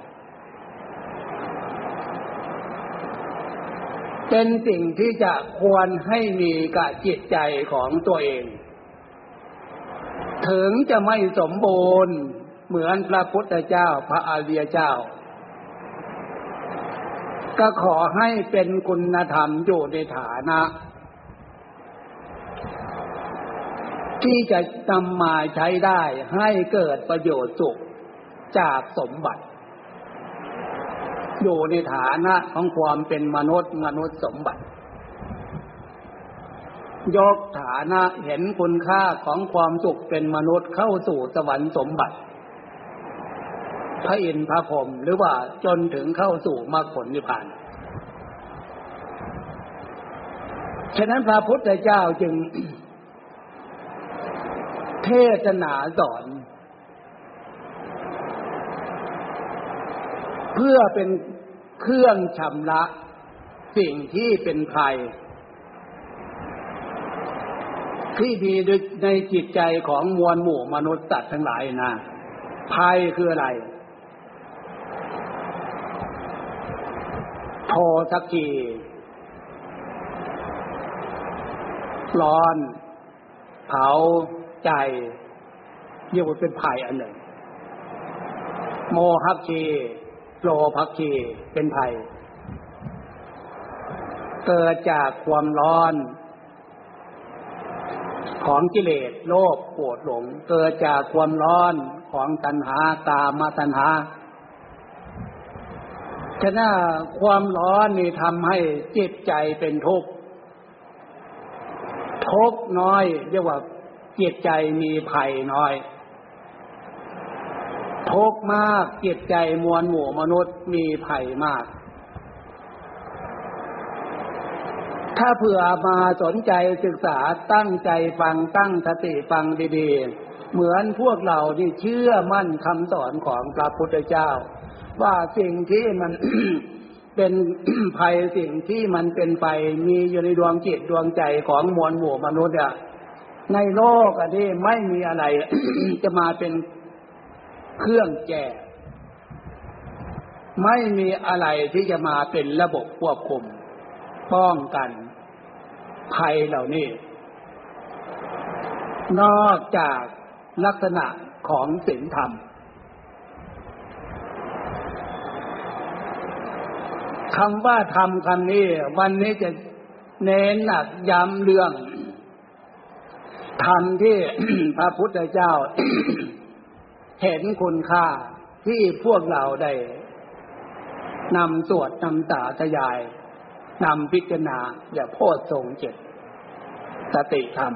เป็นสิ่งที่จะควรให้มีกับจิตใจของตัวเอง ถึงจะไม่สมบูรณ์เหมือนพระพุทธเจ้าพระอาริยเจ้า ก็ขอให้เป็นคุณธรรมอยู่ในฐานะ ที่จะนำมาใช้ได้ให้เกิดประโยชน์สุขจากสมบัติ อยู่ในฐานะของความเป็นมนุษย์มนุษย์สมบัติ ยกฐานะเห็นคุณค่าของความสุขเป็นมนุษย์เข้าสู่สวรรค์สมบัติ พระอินทร์พระพรหมหรือว่าจนถึงเข้าสู่มรรคผลนิพพาน ฉะนั้นพระพุทธเจ้าจึง เทศนาสอนเพื่อเป็น เครื่องชำระสิ่งที่เป็นภัยที่ดีในจิตใจของมวลหมู่มนุษย์สัตว์ทั้งหลายนะภัยคืออะไร โทสักทีร้อน เผาใจเรียกว่าเป็นภัยอันหนึ่ง โมหักชี โลภักชีเป็นภัย เกิดจากความร้อน ของกิเลสโลภโกรธหลง เกิดจากความร้อนของตัณหากามาตัณหาฉะนั้นความร้อนนี่ทำให้จิตใจเป็นทุกข์ทุกข์น้อย เรียกว่าจิตใจมีภัยน้อย ทุกมากจิตใจมวลหมู่มนุษย์มีภัยมาก ถ้าเผื่อมาสนใจศึกษาตั้งใจฟังตั้งสติฟังดีๆ เหมือนพวกเราที่เชื่อมั่นคำสอนของพระพุทธเจ้า ว่าสิ่งที่มันเป็นภัยสิ่งที่มันเป็นไปมีอยู่ในดวงจิตดวงใจของมวลหมู่มนุษย์อะในโลกอันนี้ไม่มีอะไรจะมาเป็น เครื่องแก้ไม่มีอะไรที่จะมาเป็นระบบควบคุม ป้องกันภัยเหล่านี้ นอกจากลักษณะของศีลธรรม คำว่าธรรมคำนี้ วันนี้จะเน้นหนักย้ำเรื่องธรรมที่พระพุทธเจ้า เห็นคุณค่าที่พวกเราได้นำสวดนำตาทยายนำพิจารณาอย่าโพดทรงเจ็ดสติธรรม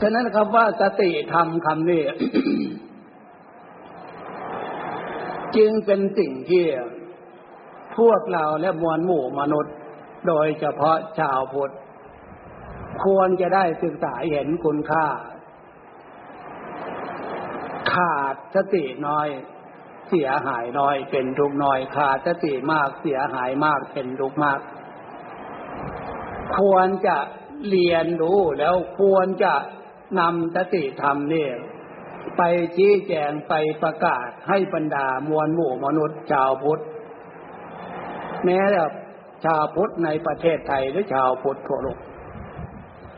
ฉะนั้นคำว่าสติธรรมคำนี้จึงเป็นสิ่งที่พวกเราและมวลหมู่มนุษย์ โดยเฉพาะชาวพุทธ ควรจะได้ศึกษาเห็นคุณค่า ขาดสติน้อย เสียหายน้อยเป็นทุกน้อย ขาดสติมากเสียหายมากเป็นทุกมาก ควรจะเรียนรู้แล้วควรจะนำสติธรรมนี่ไปชี้แจงไปประกาศให้บรรดามวลหมู่มนุษย์ชาวพุทธ แม้แต่ชาวพุทธในประเทศไทยหรือชาวพุทธทั่วโลก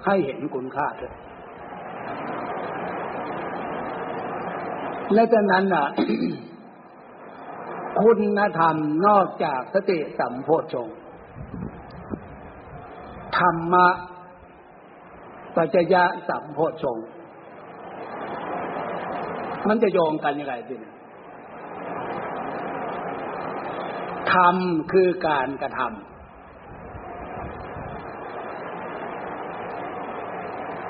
ให้เห็นคุณค่าเถอะและจากนั้นอะ คุณธรรมนอกจากสติสัมโพชงธรรมะปัจจยะสัมโพชงมันจะโยงกันยังไงสิธรรมคือการกระทำ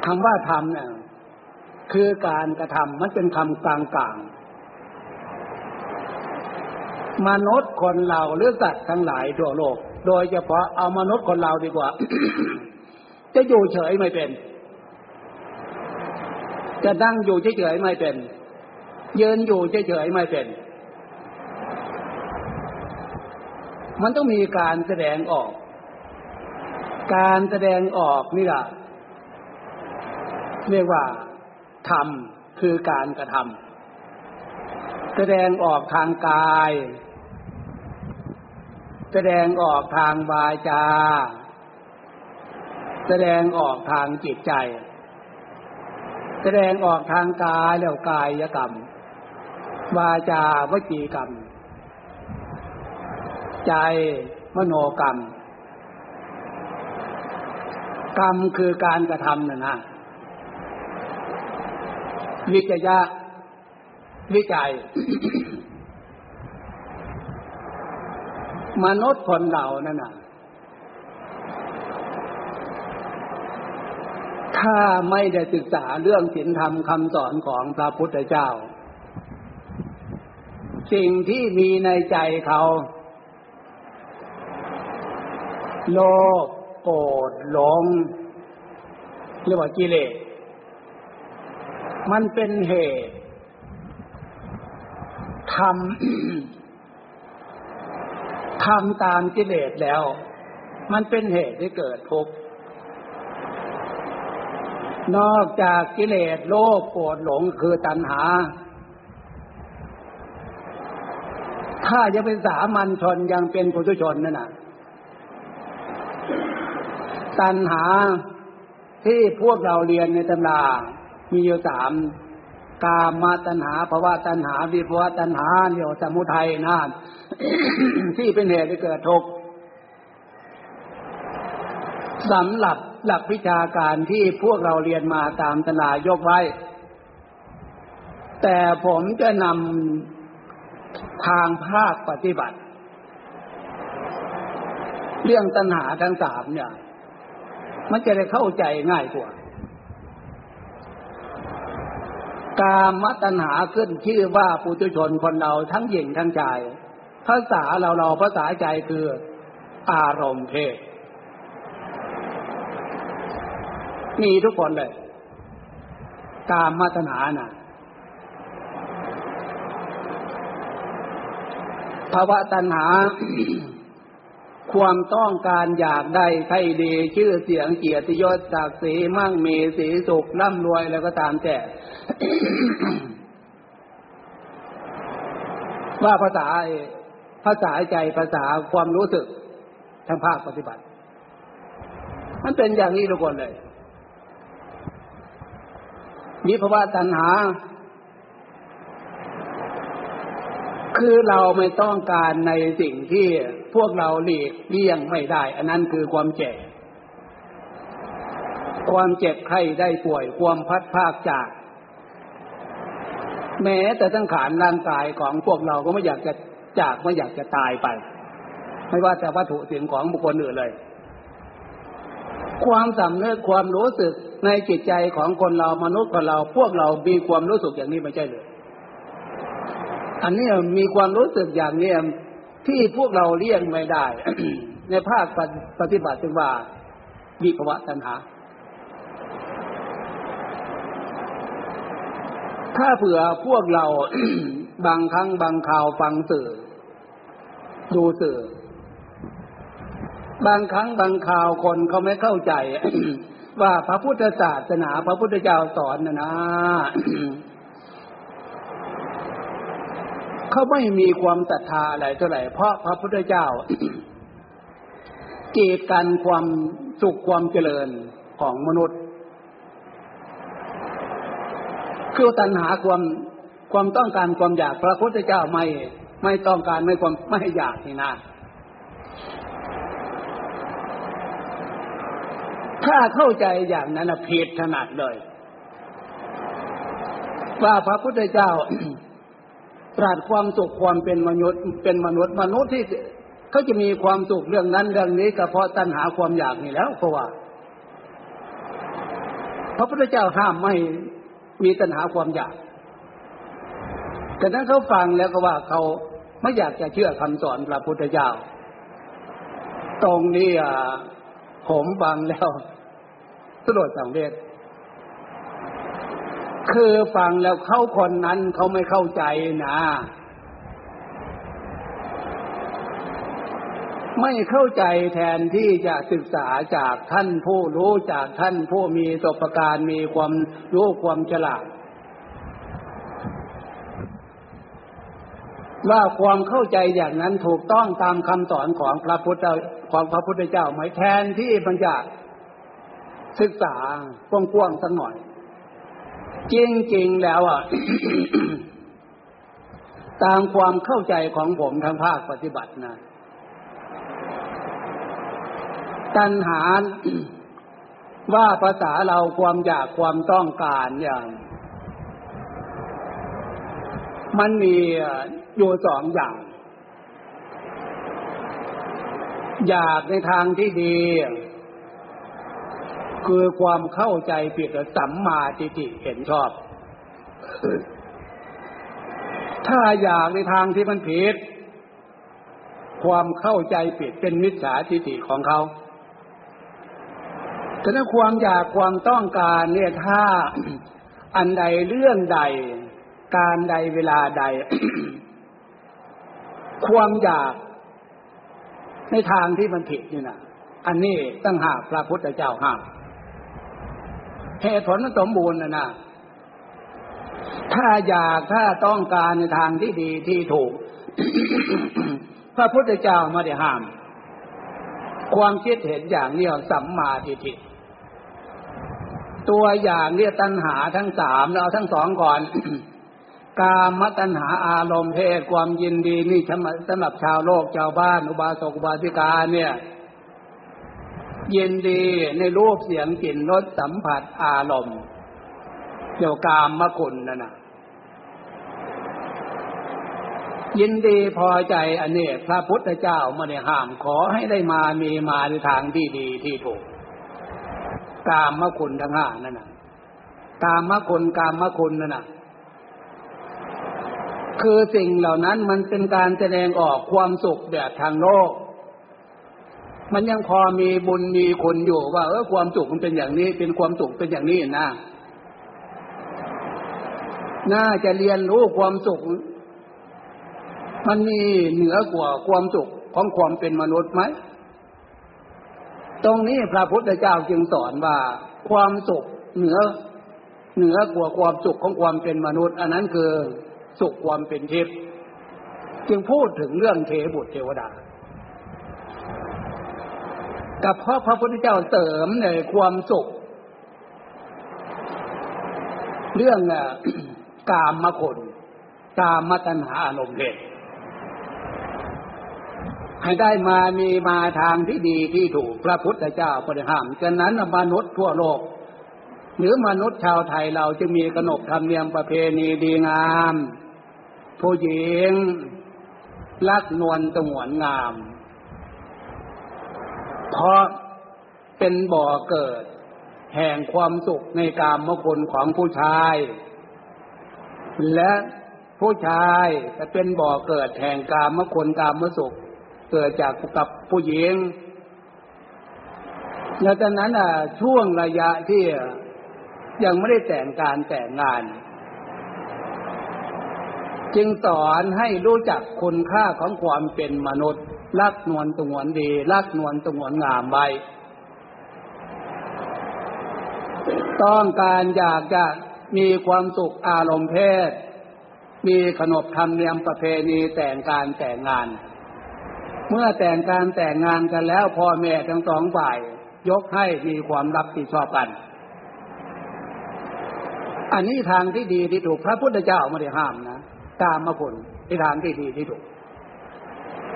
คำว่าธรรมเนี่ยคือการกระทำมันเป็นคำกลางๆมนุษย์คนเราหรือสัตว์ทั้งหลายทั่วโลก โดยเฉพาะเอามนุษย์คนเราดีกว่า จะอยู่เฉยไม่เป็น จะนั่งอยู่เฉยๆไม่เป็นยืนอยู่เฉยๆไม่เป็น มันต้องมีการแสดงออก การแสดงออกนี่แหละ เรียกว่าธรรมคือการกระทำแสดงออกทางกาย แสดงออกทางวาจา แสดงออกทางจิตใจ แสดงออกทางกายแล้วกายกรรม วาจาวจีกรรม ใจมโนกรรม กรรมคือการกระทำนะนะ วิจยะ วิจัย มนุษย์คนเรานั่นน่ะ ถ้าไม่ได้ศึกษาเรื่องศีลธรรมคำสอนของพระพุทธเจ้า สิ่งที่มีในใจเขา โลภโกรธหลงเรียกว่ากิเลส มันเป็นเหตุทำทำตามกิเลสแล้ว มันเป็นเหตุที่เกิดทุกข์นอกจากกิเลสโลภโกรธหลงคือตัณหา ถ้ายังเป็นสามัญชนยังเป็นปุถุชนนั่นน่ะ ตัณหาที่พวกเราเรียนในตำรา มีอยู่สามกามาตัณหาภาวะตัณหาวิภวะตัณหาเดี๋ยวสมุทัยนะที่เป็นเหตุให้เกิดทุกข์สำหรับหลักวิชาการที่พวกเราเรียนมาตามตำรายกไว้ แต่ผมจะนำทางภาคปฏิบัติ เรื่องตัณหาทั้งสามเนี่ย มันจะได้เข้าใจง่ายกว่า กามตัณหาขึ้นชื่อว่าปุถุชนคนเราทั้งหญิงทั้งชาย ภาษาเราเราภาษาใจคืออารมณ์เพศ มีทุกคนเลย กามมาตนาน่ะภาวะตัณหา ความต้องการอยากได้ใช่ดี ชื่อเสียงเกียรติยศศักดิ์ศรีมั่งมีสีสุขร่ำรวยแล้วก็ตามแต่ ว่าภาษาภาษาใจภาษาความรู้สึกทางภาคปฏิบัติ มันเป็นอย่างนี้ทุกคนเลยวิภาวะตัณหา คือเราไม่ต้องการในสิ่งที่ พวกเราหลีกเลี่ยงไม่ได้ อันนั้นคือความเจ็บ ความเจ็บไข้ได้ป่วย ความพัดภาคจาก แม้แต่ทั้งขานร่างกายของพวกเราก็ไม่อยากจะจากไม่อยากจะตายไป ไม่ว่าแต่วัตถุสิ่งของบุคคลอื่นเลย ความสำเนึกความรู้สึกในจิตใจของคนเรามนุษย์คนเราพวกเรามีความรู้สึกอย่างนี้ไม่ใช่เลยอันนี้มีความรู้สึกอย่างนี้ ที่พวกเราเลี่ยงไม่ได้ ในภาคปฏิบัติจึงว่าวิภวะตัณหา ถ้าเผื่อพวกเราบางครั้งบางข่าวฟังสื่อ ดูสื่อ บางครั้งบางข่าวคนเขาไม่เข้าใจ ว่าพระพุทธศาสนา พระพุทธเจ้าสอนนะนะ เขาไม่มีความศรัทธาอะไรเท่าไหร่เพราะพระพุทธเจ้ากีดกันความสุขความเจริญของมนุษย์ คือตัณหาความความต้องการความอยากพระพุทธเจ้าไม่ไม่ต้องการไม่ความไม่อยากนี่นะถ้าเข้าใจอย่างนั้นผิดถนัดเลย ว่าพระพุทธเจ้า ตรัสความสุขความเป็นมนุษย์เป็นมนุษย์มนุษย์ที่เขาจะมีความสุขเรื่องนั้นเรื่องนี้ก็เพราะตัณหาความอยากนี่แล้วเพราะว่าพระพุทธเจ้าห้ามไม่มีตัณหาความอยากแต่นั้นเขาฟังแล้วก็ว่าเขาไม่อยากจะเชื่อคำสอนพระพุทธเจ้า ตรงนี้ผมฟังแล้วสลดสังเวช คือฟังแล้วเขาคนนั้นเขาไม่เข้าใจนะ ไม่เข้าใจแทนที่จะศึกษาจากท่านผู้รู้จากท่านผู้มีตบการมีความรู้ความฉลาดว่าความเข้าใจอย่างนั้นถูกต้องตามคำสอนของพระพุทธของพระพุทธเจ้าไหมแทนที่มันจะศึกษากว้างๆสักหน่อย จริงๆแล้วอะตามความเข้าใจของผมทางภาคปฏิบัตินะตัณหาว่าภาษาเราความอยากความต้องการอย่าง มันมีอยู่สองอย่าง อยากในทางที่ดี คือความเข้าใจผิดสัมมาทิฏฐิเห็นชอบ ถ้าอยากในทางที่มันผิด ความเข้าใจผิดเป็นมิจฉาทิฏฐิของเขา แต่ถ้าความอยากความต้องการเนี่ยถ้าอันใดเรื่องใด การใดเวลาใด ความอยากในทางที่มันผิดนี่นะอันนี้ตั้งหากพระพุทธเจ้าห้าม เหตุผลสมบูรณ์นะนะถ้าอยากถ้าต้องการในทางที่ดีที่ถูก พระพุทธเจ้าไม่ได้ห้าม ความคิดเห็นอย่างนี้สัมมาทิฏฐิตัวอย่างเนี่ยตัณหาทั้งสามเราทั้งสองก่อน กามตัณหาอารมณ์เพศความยินดีนี่สำหรับชาวโลกชาวบ้าน อุบาสกอุบาสิกาเนี่ย ยินดีในรูปเสียงกลิ่นรสสัมผัสอารมณ์เกี่ยวกามมคุณนั่นนะยินดีพอใจอันนี้พระพุทธเจ้าไม่ได้ห้ามขอให้ได้มามีมาในทางที่ดีที่ถูก กามมคุณทั้งห้านั่นน่ะกามมคุณกามมคุณนั่นน่ะคือสิ่งเหล่านั้นมันเป็นการแสดงออกความสุขแบบทางโลก มันยังพอมีบุญมีคุณอยู่ว่า เออความสุขมันเป็นอย่างนี้ เป็นความสุขเป็นอย่างนี้นะน่าจะเรียนรู้ความสุข มันมีเหนือกว่าความสุขของความเป็นมนุษย์ไหม ตรงนี้พระพุทธเจ้าจึงสอนว่า ความสุขเหนือ เหนือกว่าความสุขของความเป็นมนุษย์ อันนั้นคือสุขความเป็นเทพจึงพูดถึงเรื่องเทบุตรเทวดา กับเพราะพระพุทธเจ้าเสริมในความสุข เรื่องกามมคุณกามมตัณหาอารมณ์เพศให้ได้มามีมาทางที่ดีที่ถูกพระพุทธเจ้าปริหามฉะนั้นมนุษย์ทั่วโลก หรือมนุษย์ชาวไทยเราจะมีขนบธรรมเนียมประเพณีดีงาม ผู้หญิงรักนวลตงวนงาม เพราะเป็นบ่อเกิด แห่งความสุขในกามมคุณของผู้ชาย และผู้ชายจะเป็นบ่อเกิดแห่งกามมคุณกามมสุข เกิดจากกับผู้หญิงแล้วจากนั้นอะช่วงระยะที่ยังไม่ได้แต่งการแต่งงาน จึงสอนให้รู้จักคุณค่าของความเป็นมนุษย์ รักนวลตงวนดี รักนวลตงวนงามไว้ต้องการอยากจะมีความสุขอารมณ์เพศ มีขนบธรรมเนียมประเพณีแต่งการแต่งงาน เมื่อแต่งการแต่งงานกันแล้วพ่อแม่ทั้งสองฝ่าย ยกให้มีความรับผิดชอบกัน อันนี้ทางที่ดีที่ถูกพระพุทธเจ้าไม่ได้ห้ามนะ ตามมาผลที่ทางที่ดีที่ถูก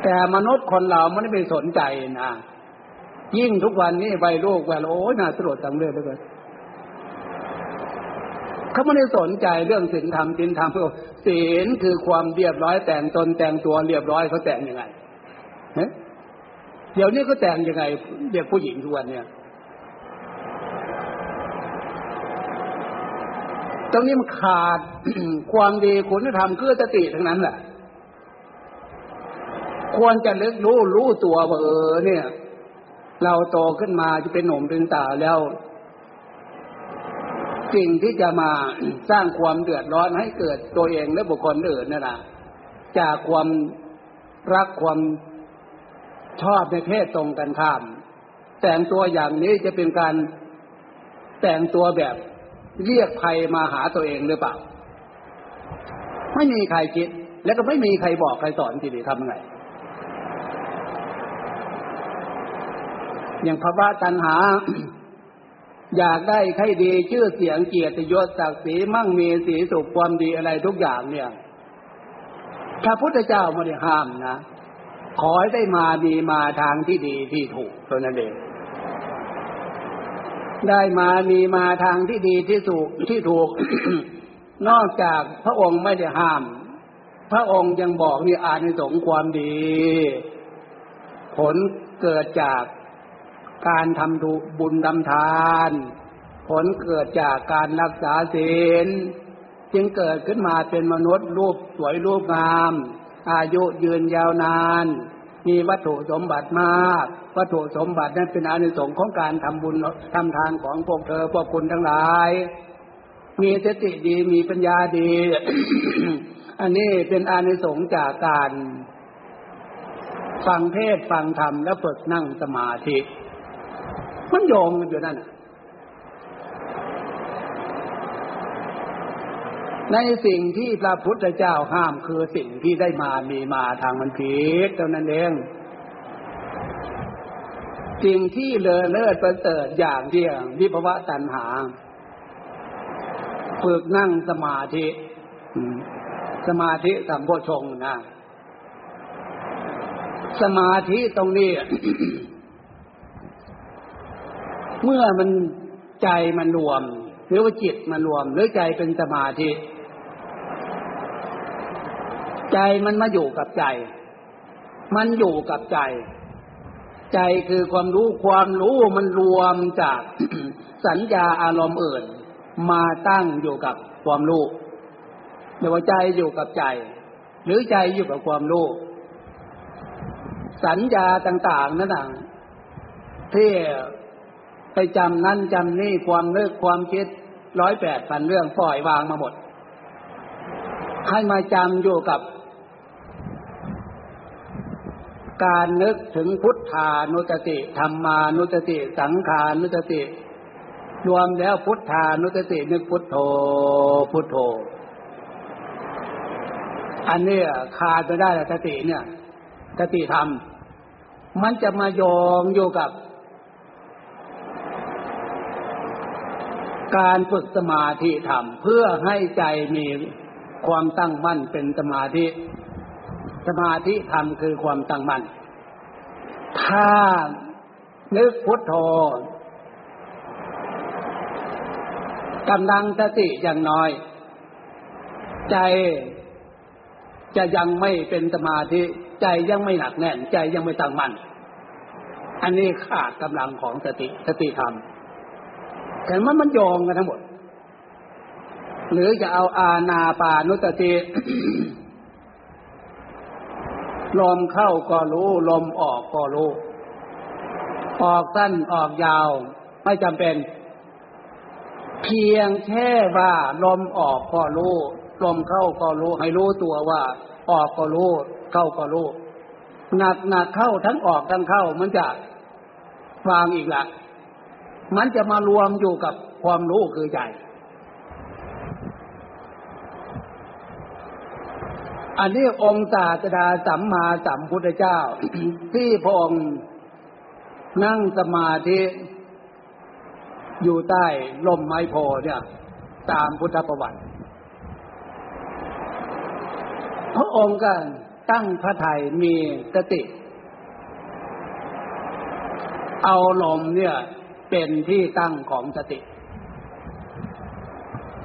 แต่มนุษย์คนเราไม่ได้ไปสนใจนะยิ่งทุกวันนี้ใบโลกแวลโอ้ยน่าสลดจังเลยเลยเขาไม่ได้สนใจเรื่องศีลธรรมศีลธรรมเพื่อศีลคือความเรียบร้อยแต่งตนแต่งตัวเรียบร้อยเขาแต่งยังไงเดี๋ยวนี้เขาแต่งยังไงเด็กผู้หญิงทุกวันเนี่ยตรงนี้มันขาดความดีคุณธรรมคือสติทั้งนั้นแหละ ควรจะเลึกรู้รู้ตัวว่าเออเนี่ย เราโตขึ้นมาจะเป็นหนุ่มเป็นสาวแล้วสิ่งที่จะมาสร้างความเดือดร้อนให้เกิดตัวเองและบุคคลอื่นนั่นแหละจากความรักความชอบในเพศตรงกันข้าม แต่งตัวอย่างนี้จะเป็นการแต่งตัวแบบเรียกภัยมาหาตัวเองหรือเปล่า ไม่มีใครคิด แล้วก็ไม่มีใครบอกใครสอนทีนี้ทำไง อย่างภาวะตัณหา อยากได้ใครดีชื่อเสียงเกียรติยศศักดิ์ศรีมั่งมีสีสุขความดีอะไรทุกอย่างเนี่ยพระพุทธเจ้าไม่ได้ห้ามนะขอให้ได้มาดีมาทางที่ดีที่ถูกเท่านั้นเองได้มามีมาทางที่ดีที่ถูกที่ถูก นอกจากพระองค์ไม่ได้ห้าม พระองค์ยังบอกนี่อานิสงส์ความดี ผลเกิดจาก การทำบุญทำทาน ผลเกิดจากการรักษาศีลจึงเกิดขึ้นมาเป็นมนุษย์รูปสวยรูปงาม อายุยืนยาวนาน มีวัตถุสมบัติมาก วัตถุสมบัตินั้นเป็นอานิสงส์ของการทำบุญทำทานของพวกเธอพวกคุณทั้งหลาย มีสติดีมีปัญญาดี อันนี้เป็นอานิสงส์จากการ ฟังเทศฟังธรรมแล้วฝึกนั่งสมาธิ มันโยงกันอยู่นั่นในสิ่งที่พระพุทธเจ้าห้ามคือสิ่งที่ได้มามีมาทางมันผิดเท่านั้นเองสิ่งที่เลอเลิศประเสริฐอย่างเดียววิภวะตัณหา ฝึกนั่งสมาธิสมาธิสัมโพชงนะ สมาธิตรงนี้ เมื่อมันใจมันรวม หรือว่าจิตมันรวม หรือใจเป็นสมาธิ ใจมันมาอยู่กับใจ มันอยู่กับใจ ใจคือความรู้ความรู้มันรวมจากสัญญาอารมณ์อื่น มาตั้งอยู่กับความรู้เดี๋ยวใจอยู่กับใจ หรือใจอยู่กับความรู้สัญญาต่าง ๆนั่นเองที่ ไปจำนั่นจำนี่ความนึกความคิดร้อยแปดพันเรื่องปล่อยวางมาหมด ให้มาจำอยู่กับ การนึกถึงพุทธานุสติธรรมานุสติ สังขานุสติ รวมแล้วพุทธานุสตินึกพุทโธพุทโธ อันนี้ขาดไปได้สติเนี่ยสติธรรม มันจะมาโยงอยู่กับ การฝึกสมาธิธรรมเพื่อให้ใจมีความตั้งมั่นเป็นสมาธิ สมาธิธรรมคือความตั้งมั่น ถ้านึกพุทโธกำลังสติอย่างน้อย ใจจะยังไม่เป็นสมาธิ ใจยังไม่หนักแน่น ใจยังไม่ตั้งมั่น อันนี้ขาดกำลังของสติสติธรรม แต่มันมันโยงกันทั้งหมด หรือจะเอาอาณาปานุสติลมเข้าก็รู้ลมออกก็รู้ ออกสั้นออกยาว ไม่จำเป็น เพียงแค่ว่าลมออกก็รู้ลมเข้าก็รู้ ให้รู้ตัวว่า ออกก็รู้ เข้าก็รู้หนักหนักเข้าทั้งออกทั้งเข้ามันจะวางอีกละ มันจะมารวมอยู่กับความรู้คือใจอันนี้องค์ศาสดาสัมมาสัมพุทธเจ้า ที่พระองค์นั่งสมาธิอยู่ใต้ลมไม้โพเนี่ย ตามพุทธประวัติ พระองค์ก็ตั้งพระไทยมีสติ เอาลมเนี่ย เป็นที่ตั้งของสติ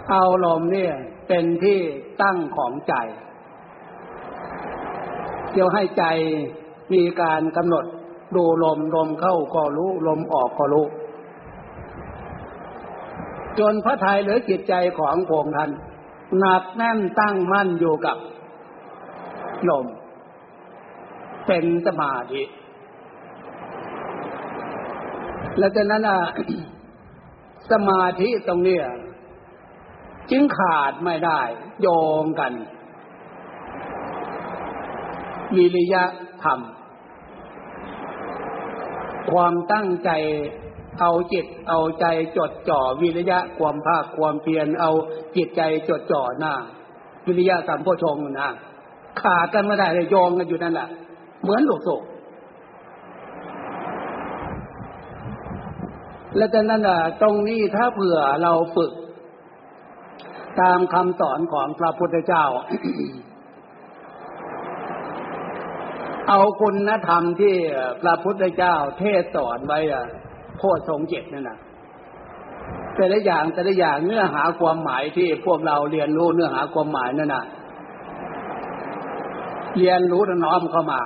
เอาลมเนี่ยเป็นที่ตั้งของใจเดี๋ยวให้ใจมีการกำหนดดูลมลมเข้าก็รู้ลมออกก็รู้ จนพระทัยหรือจิตใจของพงท่านหนักแน่นตั้งมั่นอยู่กับลมเป็นสมาธิ แล้วจากนั้นอะสมาธิตรงเนี้ยจึงขาดไม่ได้ โยงกัน วิริยะธรรม ความตั้งใจเอาจิตเอาใจจดจ่อวิริยะความภาคความเพียรเอาจิตใจจดจ่อหน้า วิริยะสัมโพชงนะขาดกันไม่ได้เลยโยงกันอยู่นั่นแหละเหมือนลูกโซ่ และจากนั้นตรงนี้ถ้าเผื่อเราฝึก ตามคำสอนของพระพุทธเจ้า เอาคุณธรรมที่พระพุทธเจ้าเทศสอนไว้อะโคตรทรงเจ็ดนั่นนะแต่ละอย่างแต่ละอย่างเนื้อหาความหมายที่พวกเราเรียนรู้เนื้อหาความหมายนั่นนะเรียนรู้น้อมเข้ามา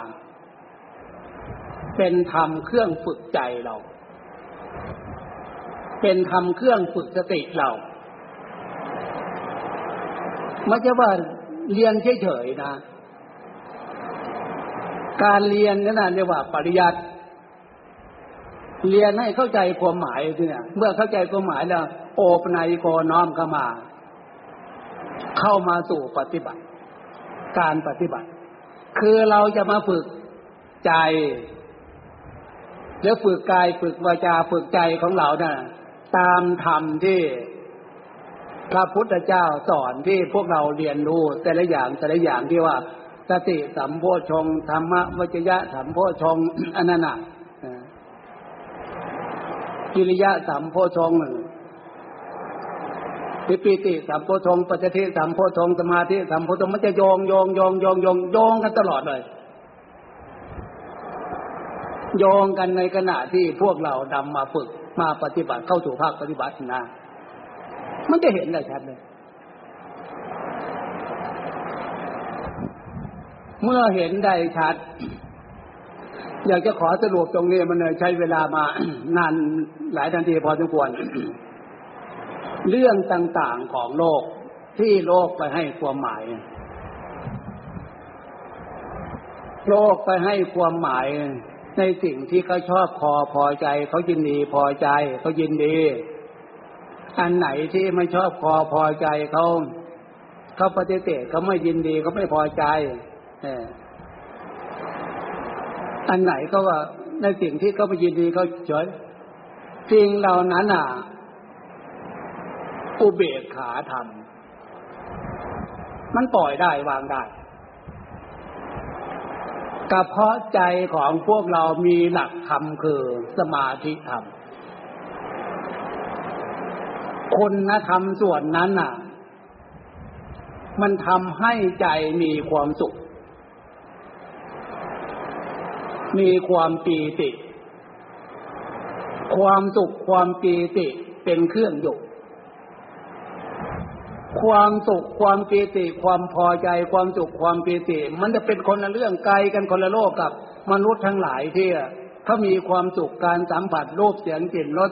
เป็นธรรมเครื่องฝึกใจเรา เป็นธรรมเครื่องฝึกสติเราไม่ใช่ว่าเรียนเฉยๆนะ การเรียนนั่นนะเรียกว่าปริยัติเรียนให้เข้าใจความหมายเนี่ยเมื่อเข้าใจความหมายแล้ว โอปนายโกน้อมเข้ามา เข้ามาสู่ปฏิบัติ การปฏิบัติ คือเราจะมาฝึกใจแล้วฝึกกายฝึกวาจาฝึกใจของเรานะ่ะ ตามธรรมที่พระพุทธเจ้าสอนที่พวกเราเรียนรู้แต่ละอย่างแต่ละอย่างที่ว่า สติสัมโพชงธรรมวจยะสัมโพชงอันนั้นน่ะกิริยะสัมโพชงปิปิติสัมโพชงปัจจิสัมโพชงสมาธิสัมโพชงมันจะโยงโยงโยงโยงโยงโยงกันตลอดเลย โยงกันในขณะที่พวกเราดำมาฝึก มาปฏิบัติเข้าสู่ภาคปฏิบัตินะมันจะเห็นได้ชัดเลย เมื่อเห็นได้ชัด อยากจะขอสรุปตรงนี้มันเลยใช้เวลามานานหลายทันทีพอสมควร เรื่องต่างๆของโลกที่โลกไปให้ความหมาย โลกไปให้ความหมาย ในสิ่งที่เขาชอบพอพอใจเขายินดีพอใจเขายินดี อันไหนที่ไม่ชอบพอพอใจเขาเขาปฏิเสธเขาไม่ยินดีเขาไม่พอใจอันไหนก็ว่าในสิ่งที่เขาไม่ยินดีเขาเฉยสิ่งเหล่านั้นอะ อุเบกขาธรรมมันปล่อยได้วางได้ กระเพาะใจของพวกเรามีหลักธรรมคือสมาธิธรรม คุณธรรมส่วนนั้นน่ะ มันทำให้ใจมีความสุข มีความปีติ ความสุขความปีติเป็นเครื่องอยู่ ความสุขความปีติ ความพอใจความสุขความปีติ มันจะเป็นคนละเรื่องไกลกันคนละโลกกับ มนุษย์ทั้งหลายที่เขามีความสุขการสัมผัสรูปเสียงกลิ่นรส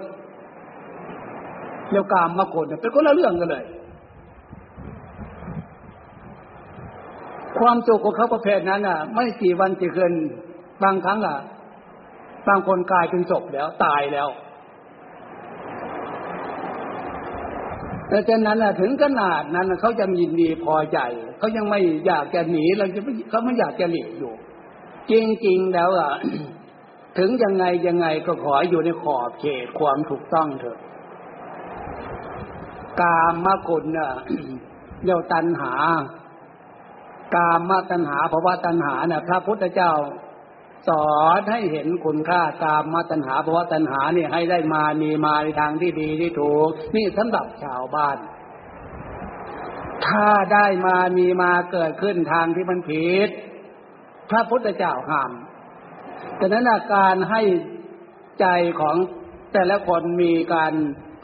แล้วกามมาคนเป็นคนละเรื่องกันเลย ความสุขของเขาประเภทนั้นอะ ไม่กี่วันกี่คืนบางครั้งอะบางคนกลายเป็นศพแล้วตายแล้ว แต่ฉะนั้นถึงขนาดนั้นเขาจะยินดีพอใจ เขายังไม่อยากจะหนีเราจะเขาไม่อยากจะหลีกอยู่ จริงๆแล้วอะถึงยังไงยังไงก็ขออยู่ในขอบเขตความถูกต้องเถอะ กามคุณเนี่ยเรียกตัณหา กามตัณหาภาวะตัณหาเนี่ยพระพุทธเจ้า สอนให้เห็นคุณค่ากามมาตัณหาภาะวะตัณหาเนี่ยให้ได้มามีมาในทางที่ดีที่ถูก นี่สำหรับชาวบ้าน ถ้าได้มามีมาเกิดขึ้นทางที่มันผิด พระพุทธเจ้าห้ามดังนั้นการให้ใจของแต่ละคนมีการ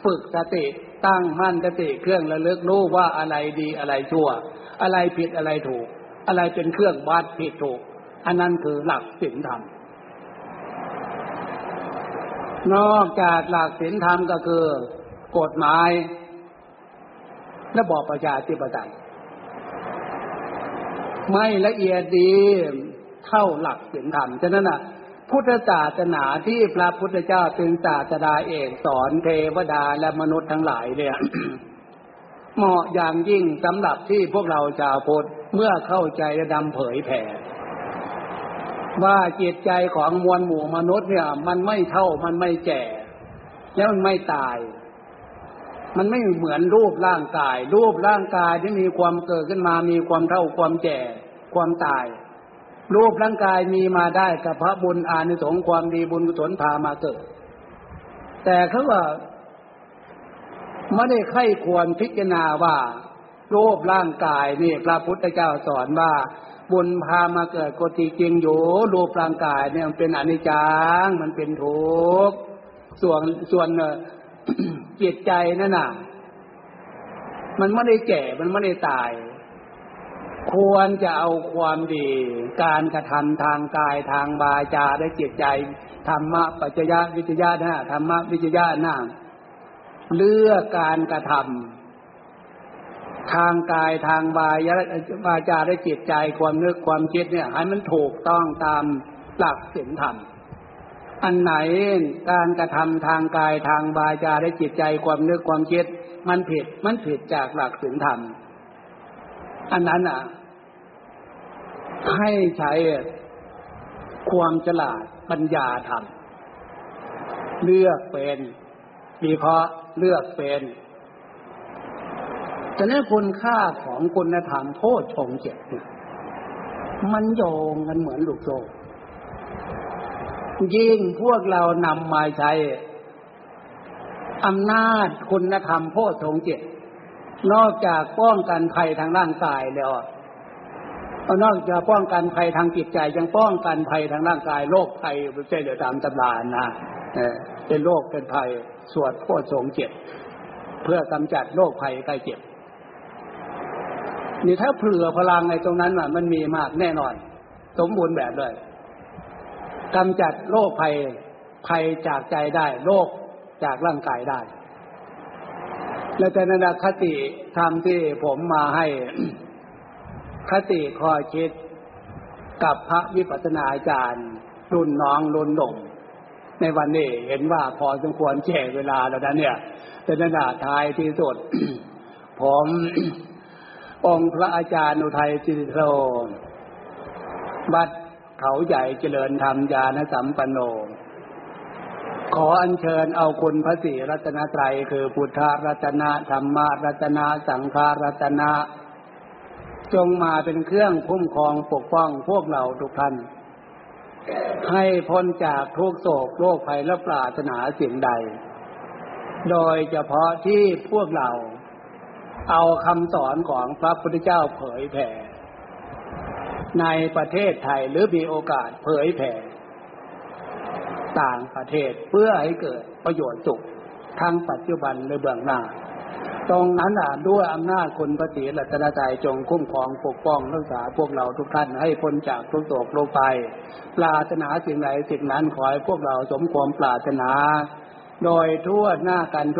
ฝึกสติตั้งมั่นสติเครื่องระลึกรู้ว่าอะไรดีอะไรชั่ว อะไรผิดอะไรถูก อะไรเป็นเครื่องวัดผิดถูก อันนั้นคือหลักศีลธรรม นอกจากหลักศีลธรรมก็คือกฎหมายระบอบประชาธิปไตยไม่ละเอียดดีเท่าหลักศีลธรรม ฉะนั้นอะ พุทธศาสนาที่พระพุทธเจ้าเป็นศาสดาเอกสอนเทวดาและมนุษย์ทั้งหลายเนี่ยเหมาะอย่างยิ่งสำหรับที่พวกเราชาวพุทธเมื่อเข้าใจและดำเผยแผ่ ว่าจิตใจของมวลหมู่มนุษย์เนี่ย มันไม่เท่ามันไม่แก่ แล้วมันไม่ตาย มันไม่เหมือนรูปร่างกาย รูปร่างกายที่มีความเกิดขึ้นมามีความเท่าความแก่ ความตาย รูปร่างกายมีมาได้กับพระบุญอานิสงส์ความดีบุญกุศลพามาเกิด แต่เขาว่าไม่ได้ไข้ควรพิจารณาว่ารูปร่างกายนี่พระพุทธเจ้าสอนว่า บุญพามาเกิดกติจริงอยู่รูปร่างกายเนี่ยมันเป็นอนิจจังมันเป็นทุกข์ส่วนส่วนจิตใจนั่นน่ะ มันไม่ได้แก่มันไม่ได้ตาย ควรจะเอาความดี การกระทำทางกายทางบาจาและจิตใจธรรมะปัจจยะวิจยะนะธรรมะวิจยะนะเลือกการกระทำ ทางกายทางบายะบาจาและจิตใจความนึกความคิดเนี่ย ให้มันถูกต้องตามหลักศีลธรรม อันไหนการกระทำทางกายทางบาจาและจิตใจความนึกความคิด มันผิดมันผิดจากหลักศีลธรรม อันนั้นอะ ให้ใช้ความฉลาดปัญญาธรรม เลือกเป็นวิเคราะห์เลือกเป็น แต่นั้นคุณค่าของคุณธรรมโทษชงเจ็ดเนี่ยมันโยงกันเหมือนลูกโซ่ยิ่งพวกเรานำมาใช้อำนาจคุณธรรมโพชฌงเจ็ดนอกจากป้องกันภัยทางร่างกายแล้วนอกจากป้องกันภัยทางจิตใจยังป้องกันภัยทางร่างกายโรคภัยไม่ใช่เดี๋ยวตามตำรานะเป็นโรคเป็นภัยสวดโพชฌงเจ็ดเพื่อกำจัดโรคภัยใกล้เจ็บ นี่ถ้าเผื่อพลังในตรงนั้นมันมีมากแน่นอน สมบูรณ์แบบเลยกำจัดโรคภัยภัยจากใจได้ โรคจากร่างกายได้ และจากนั้นคติธรรมที่ผมมาให้คติคอยคิดกับพระวิปัสสนาอาจารย์รุ่นน้องรุ่นหนุ่มในวันนี้เห็นว่าพอสมควรแก่เวลาแล้วนะเนี่ยแต่นั้นท้ายที่สุด ผม องค์พระอาจารย์อุทัยจิตโรบัดเขาใหญ่เจริญธรรมญาณสัมปันโน ขออัญเชิญเอาคุณพระศรีรัตนตรัยคือพุทธรัตนะธรรมรัตนะสังฆรัตนะ จงมาเป็นเครื่องคุ้มครองปกป้องพวกเราทุกท่าน ให้พ้นจากทุกโศกโรคภัยและปราถนาสิ่งใด โดยเฉพาะที่พวกเรา เอาคำสอนของพระพุทธเจ้าเผยแผ่ ในประเทศไทยหรือมีโอกาสเผยแผ่ ต่างประเทศเพื่อให้เกิดประโยชน์สุขทั้งปัจจุบันและเบื้องหน้า ตรงนั้นอะด้วยอำนาจคุณพระศรีรัตนตรัยจงคุ้มครองปกป้องรักษาพวกเราทุกท่านให้พ้นจากทุกโศกโรคภัยปรารถนาสิ่งใดสิ่งนั้นขอให้พวกเราสมความปรารถนา โดยทั่วหน้ากันทุก